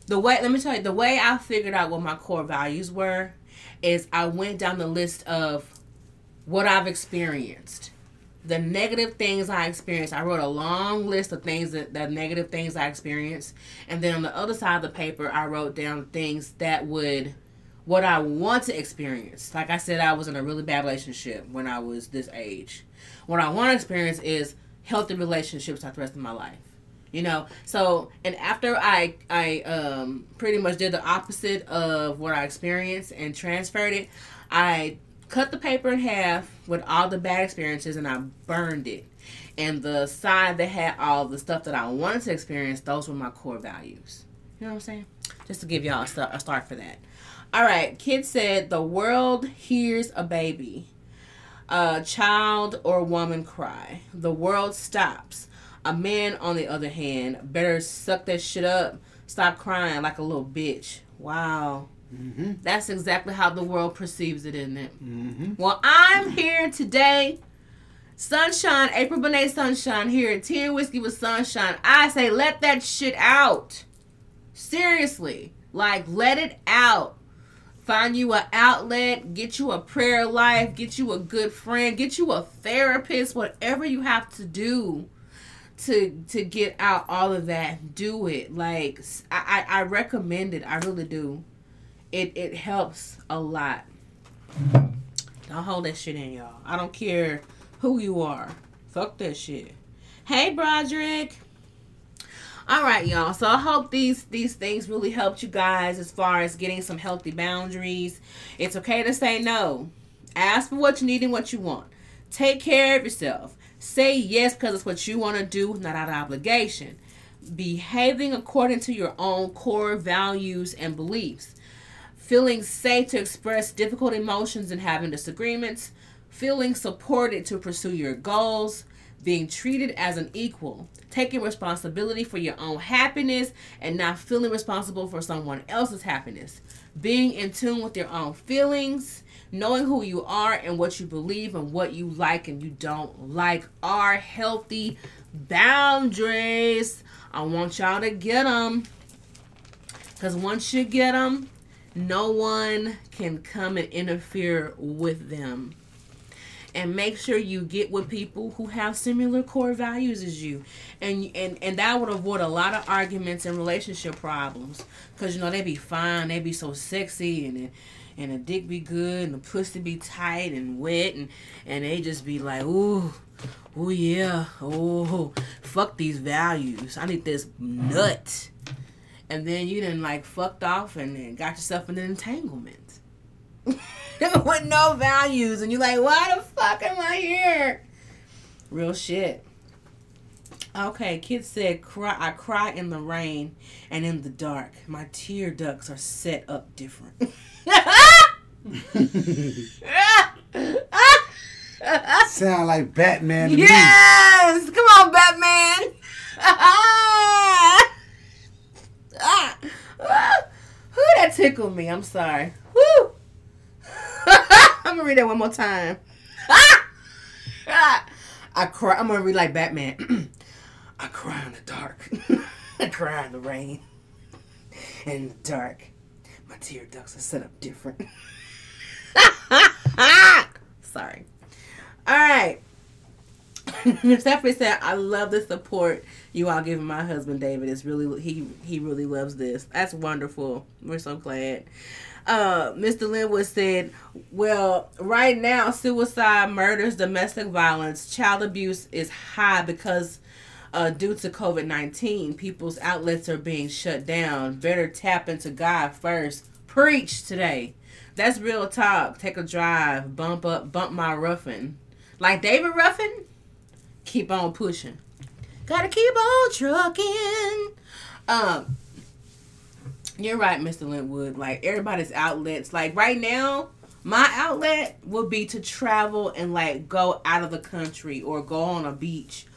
the way, let me tell you, the way I figured out what my core values were is I went down the list of what I've experienced the negative things I experienced. I wrote a long list of things that the negative things I experienced, and then on the other side of the paper, I wrote down things that would what I want to experience. Like I said, I was in a really bad relationship when I was this age. What I want to experience is healthy relationships throughout the rest of my life. You know, so and after I I um pretty much did the opposite of what I experienced and transferred it, I cut the paper in half with all the bad experiences and I burned it. And the side that had all the stuff that I wanted to experience, those were my core values. You know what I'm saying? Just to give y'all a start, a start for that. All right, Kit said the world hears a baby, a child or woman cry. The world stops. A man, on the other hand, better suck that shit up. Stop crying like a little bitch. Wow. Mm-hmm. That's exactly how the world perceives it, isn't it? Mm-hmm. Well, I'm here today. Sunshine, April Bonet Sunshine here at Tea and Whiskey with Sunshine. I say let that shit out. Seriously. Like let it out. Find you an outlet, get you a prayer life, get you a good friend, get you a therapist, whatever you have to do to to get out all of that. Do it. Like I, I, I recommend it. I really do it it helps a lot. Don't hold that shit in, y'all. I don't care who you are. Fuck that shit. Hey, Broderick. All right, y'all. So I hope these these things really helped you guys as far as getting some healthy boundaries. It's okay to say no. Ask for what you need and what you want. Take care of yourself. Say yes because it's what you want to do, not out of obligation. Behaving according to your own core values and beliefs feeling safe to express difficult emotions and having disagreements, feeling supported to pursue your goals, being treated as an equal, taking responsibility for your own happiness and not feeling responsible for someone else's happiness, being in tune with your own feelings, knowing who you are and what you believe and what you like and you don't like are healthy boundaries. I want y'all to get them. Because once you get them, no one can come and interfere with them. and make sure you get with people who have similar core values as you. And and and that would avoid a lot of arguments and relationship problems. Because you know they'd be fine they'd be so sexy and and the dick be good and the pussy be tight and wet and and they just be like ooh oh yeah oh fuck these values. I need this nut and then you done like fucked off and then got yourself in an entanglement. With no values. And you're like why the fuck am i here? Real shit. Okay Kit said cry i cry in the rain and in the dark. My tear ducts are set up different. Sound like Batman to me. yes! Come on batman Ah. Ah. That tickled me? I'm sorry. Woo. I'm gonna read that one more time. Ah. I cry. I'm gonna read like Batman. I cry in the dark. I cry in the rain. In the dark, my tear ducts are set up different. Sorry. All right. Stephanie said, "I love the support you all giving my husband David. It's really he he really loves this. That's wonderful. We're so glad." Uh, Mr. Linwood said, "Well, right now, suicide, murders, domestic violence, child abuse is high because." Uh, due to COVID 19, people's outlets are being shut down. Better tap into God first. Preach today. That's real talk. Take a drive. Bump up, bump my Ruffin. Like David Ruffin, keep on pushing. Gotta keep on trucking. Um, you're right, Mr. Linwood. Like everybody's outlets. Like right now, my outlet would be to travel and like go out of the country or go on a beach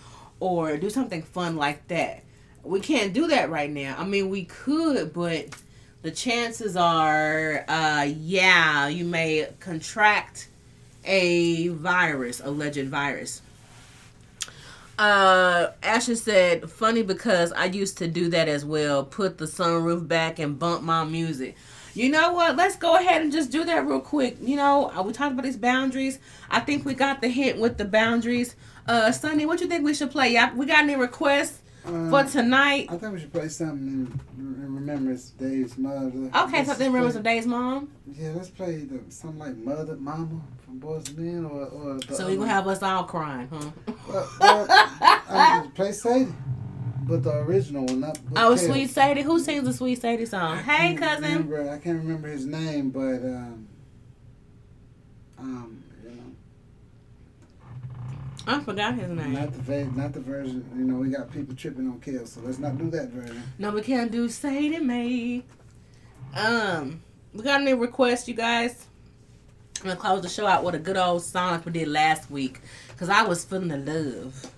or do something fun like that. We can't do that right now. I mean, we could, but the chances are, uh, yeah, you may contract a virus, alleged virus. Uh, Ashley said, funny because I used to do that as well. Put the sunroof back and bump my music. You know what? Let's go ahead and just do that real quick. You know, uh, we talked about these boundaries. I think we got the hint with the boundaries. Uh, Sonny, what do you think we should play? Y'all- We got any requests Um, for tonight? I think we should play something in, in remembrance of Dave's mother. Okay, something remembers play- of Dave's mom. Yeah, let's play the, something like Mother, Mama from Boys and Men, or or. The So we other- gonna have us all crying, huh? Well, well, I play Sadie, but the original one, not. Oh. Sweet Sadie. Who sings the Sweet Sadie song? I Hey, cousin. Remember, I can't remember his name, but um, um, you I forgot his name. not the not the version. You know, we got people tripping on Kill, so let's not do that version. No, we can't do Sadie me. Um, we got any requests, you guys? I'm gonna close the show out with a good old song like we did last week, cause I was feeling the love.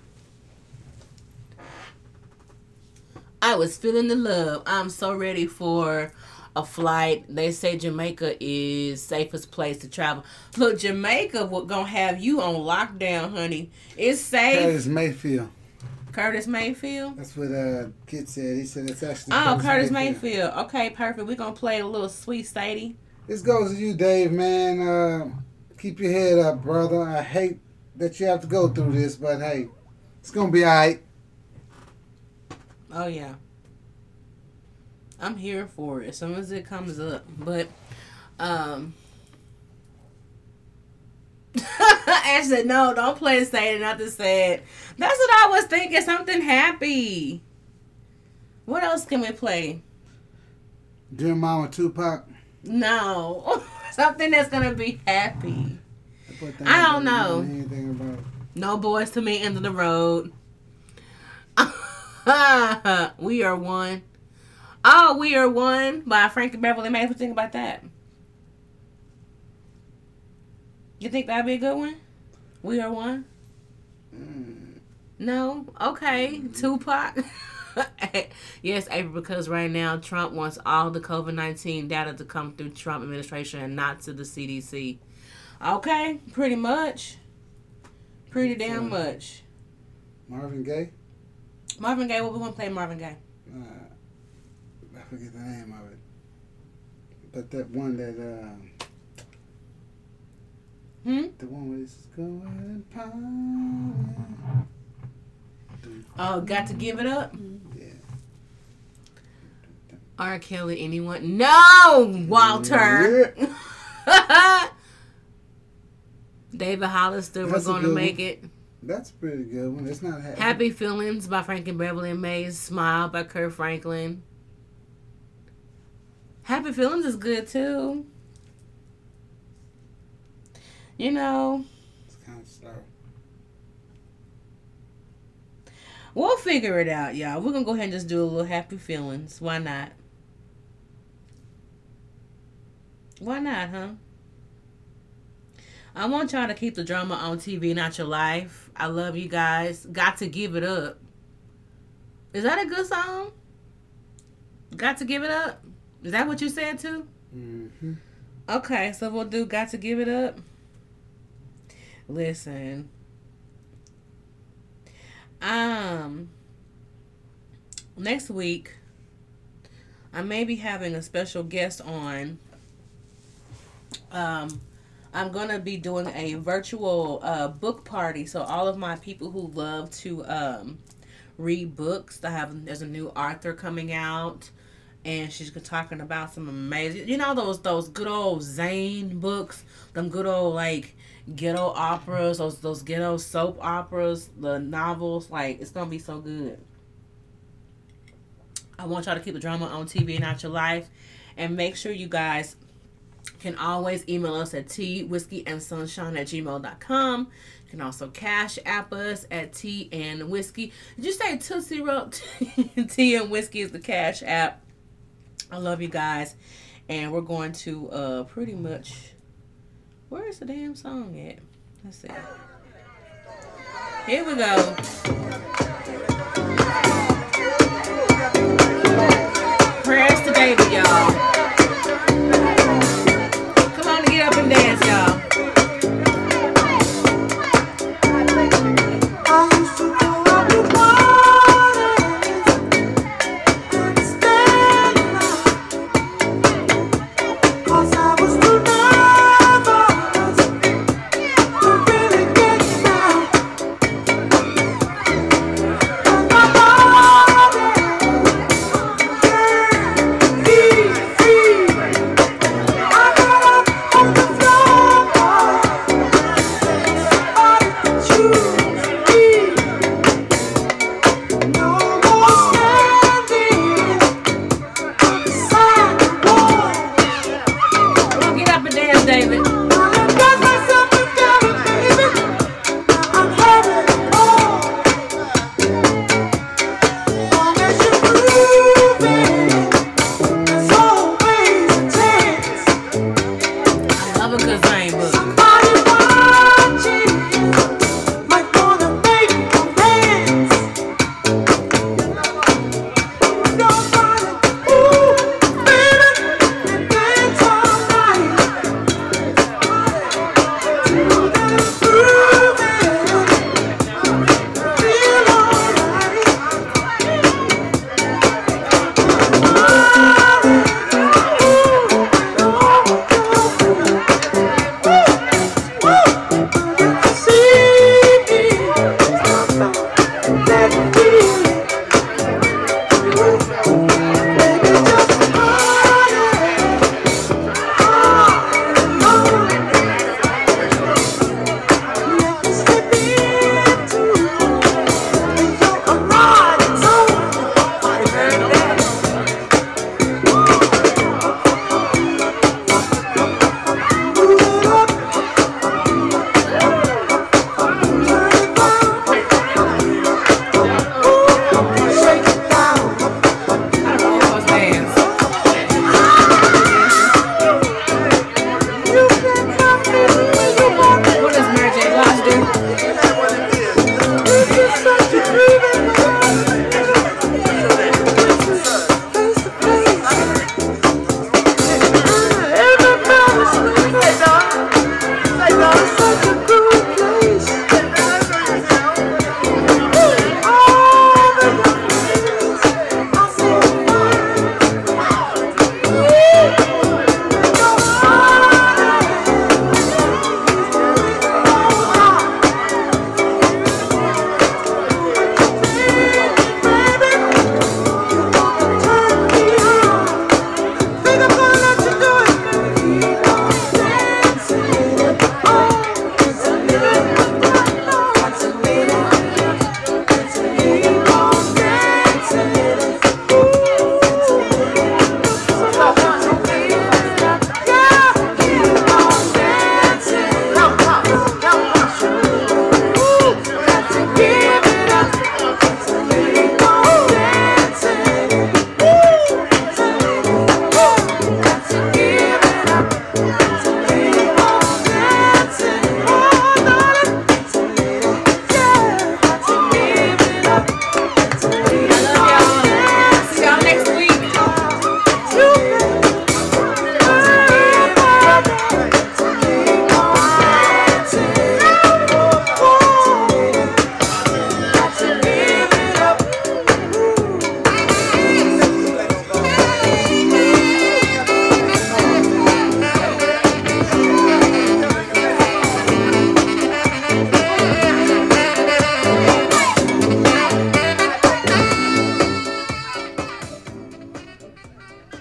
I was feeling the love. I'm so ready for a flight. They say Jamaica is safest place to travel. Look, Jamaica will gonna have you on lockdown, honey. It's safe. Curtis Mayfield. Curtis Mayfield. That's what uh Kit said. He said it's actually. Oh, Curtis Mayfield. Okay, perfect. We're gonna play a little sweet Sadie. This goes to you, Dave. Man, uh, keep your head up, brother. I hate that you have to go through this, but hey, it's gonna be alright. Oh yeah. I'm here for it as soon as it comes up. But um Ash said, no, don't play sad, not the sad. That's what I was thinking. Something happy. What else can we play? Dear Mama Tupac. No. Something that's gonna be happy. That I don't know. Anything about No Boyz II Men end of the road. we are one. Oh, we are one by Frankie Beverly Maze. What you think about that? You think that'd be a good one? We are one. Mm, No. Okay. Tupac. yes, April. Because right now Trump wants all the COVID nineteen data to come through Trump administration and not to the CDC. Okay. Pretty much. Pretty damn much. Marvin Gaye. Marvin Gaye. What we want to play Marvin Gaye? Forget the name of it. But that one that uh, Hmm? The one where it's going pound. Oh, got to give it up. Yeah. R. Kelly, anyone? No, Walter. David Hollister, That's we're gonna make one. it. That's a pretty good one. It's not happy. Happy Feelings by Frankie Beverly and Maze. Smile by Kirk Franklin. Happy Feelings is good too. You know, It's kind of slow. we'll figure it out, y'all. We're gonna go ahead and just do a little Happy Feelings. Why not? Why not, huh? I want y'all to keep the drama on TV, not your life. I love you guys. Got to give it up. Is that a good song? Got to give it up? Is that what you said too? Mm-hmm. Okay, so we'll do Got to Give It Up. Listen. Um next week I may be having a special guest on. Um I'm gonna be doing a virtual uh, book party. So all of my people who love to um, read books, I have there's a new author coming out, and she's talking about some amazing, you know those those good old Zane books, them good old like ghetto operas, those those ghetto soap operas, the novels. Like it's gonna be so good. I want y'all to keep the drama on TV and not your life, and make sure you guys can always email us at tea whiskey and sunshine at gmail.com you can also cash app us at tea and whiskey. Did you say tootsie roll? Tea and whiskey is the cash app i love you guys. And we're going to uh pretty much where is the damn song at? Let's see. Here we go. Prayers to david y'all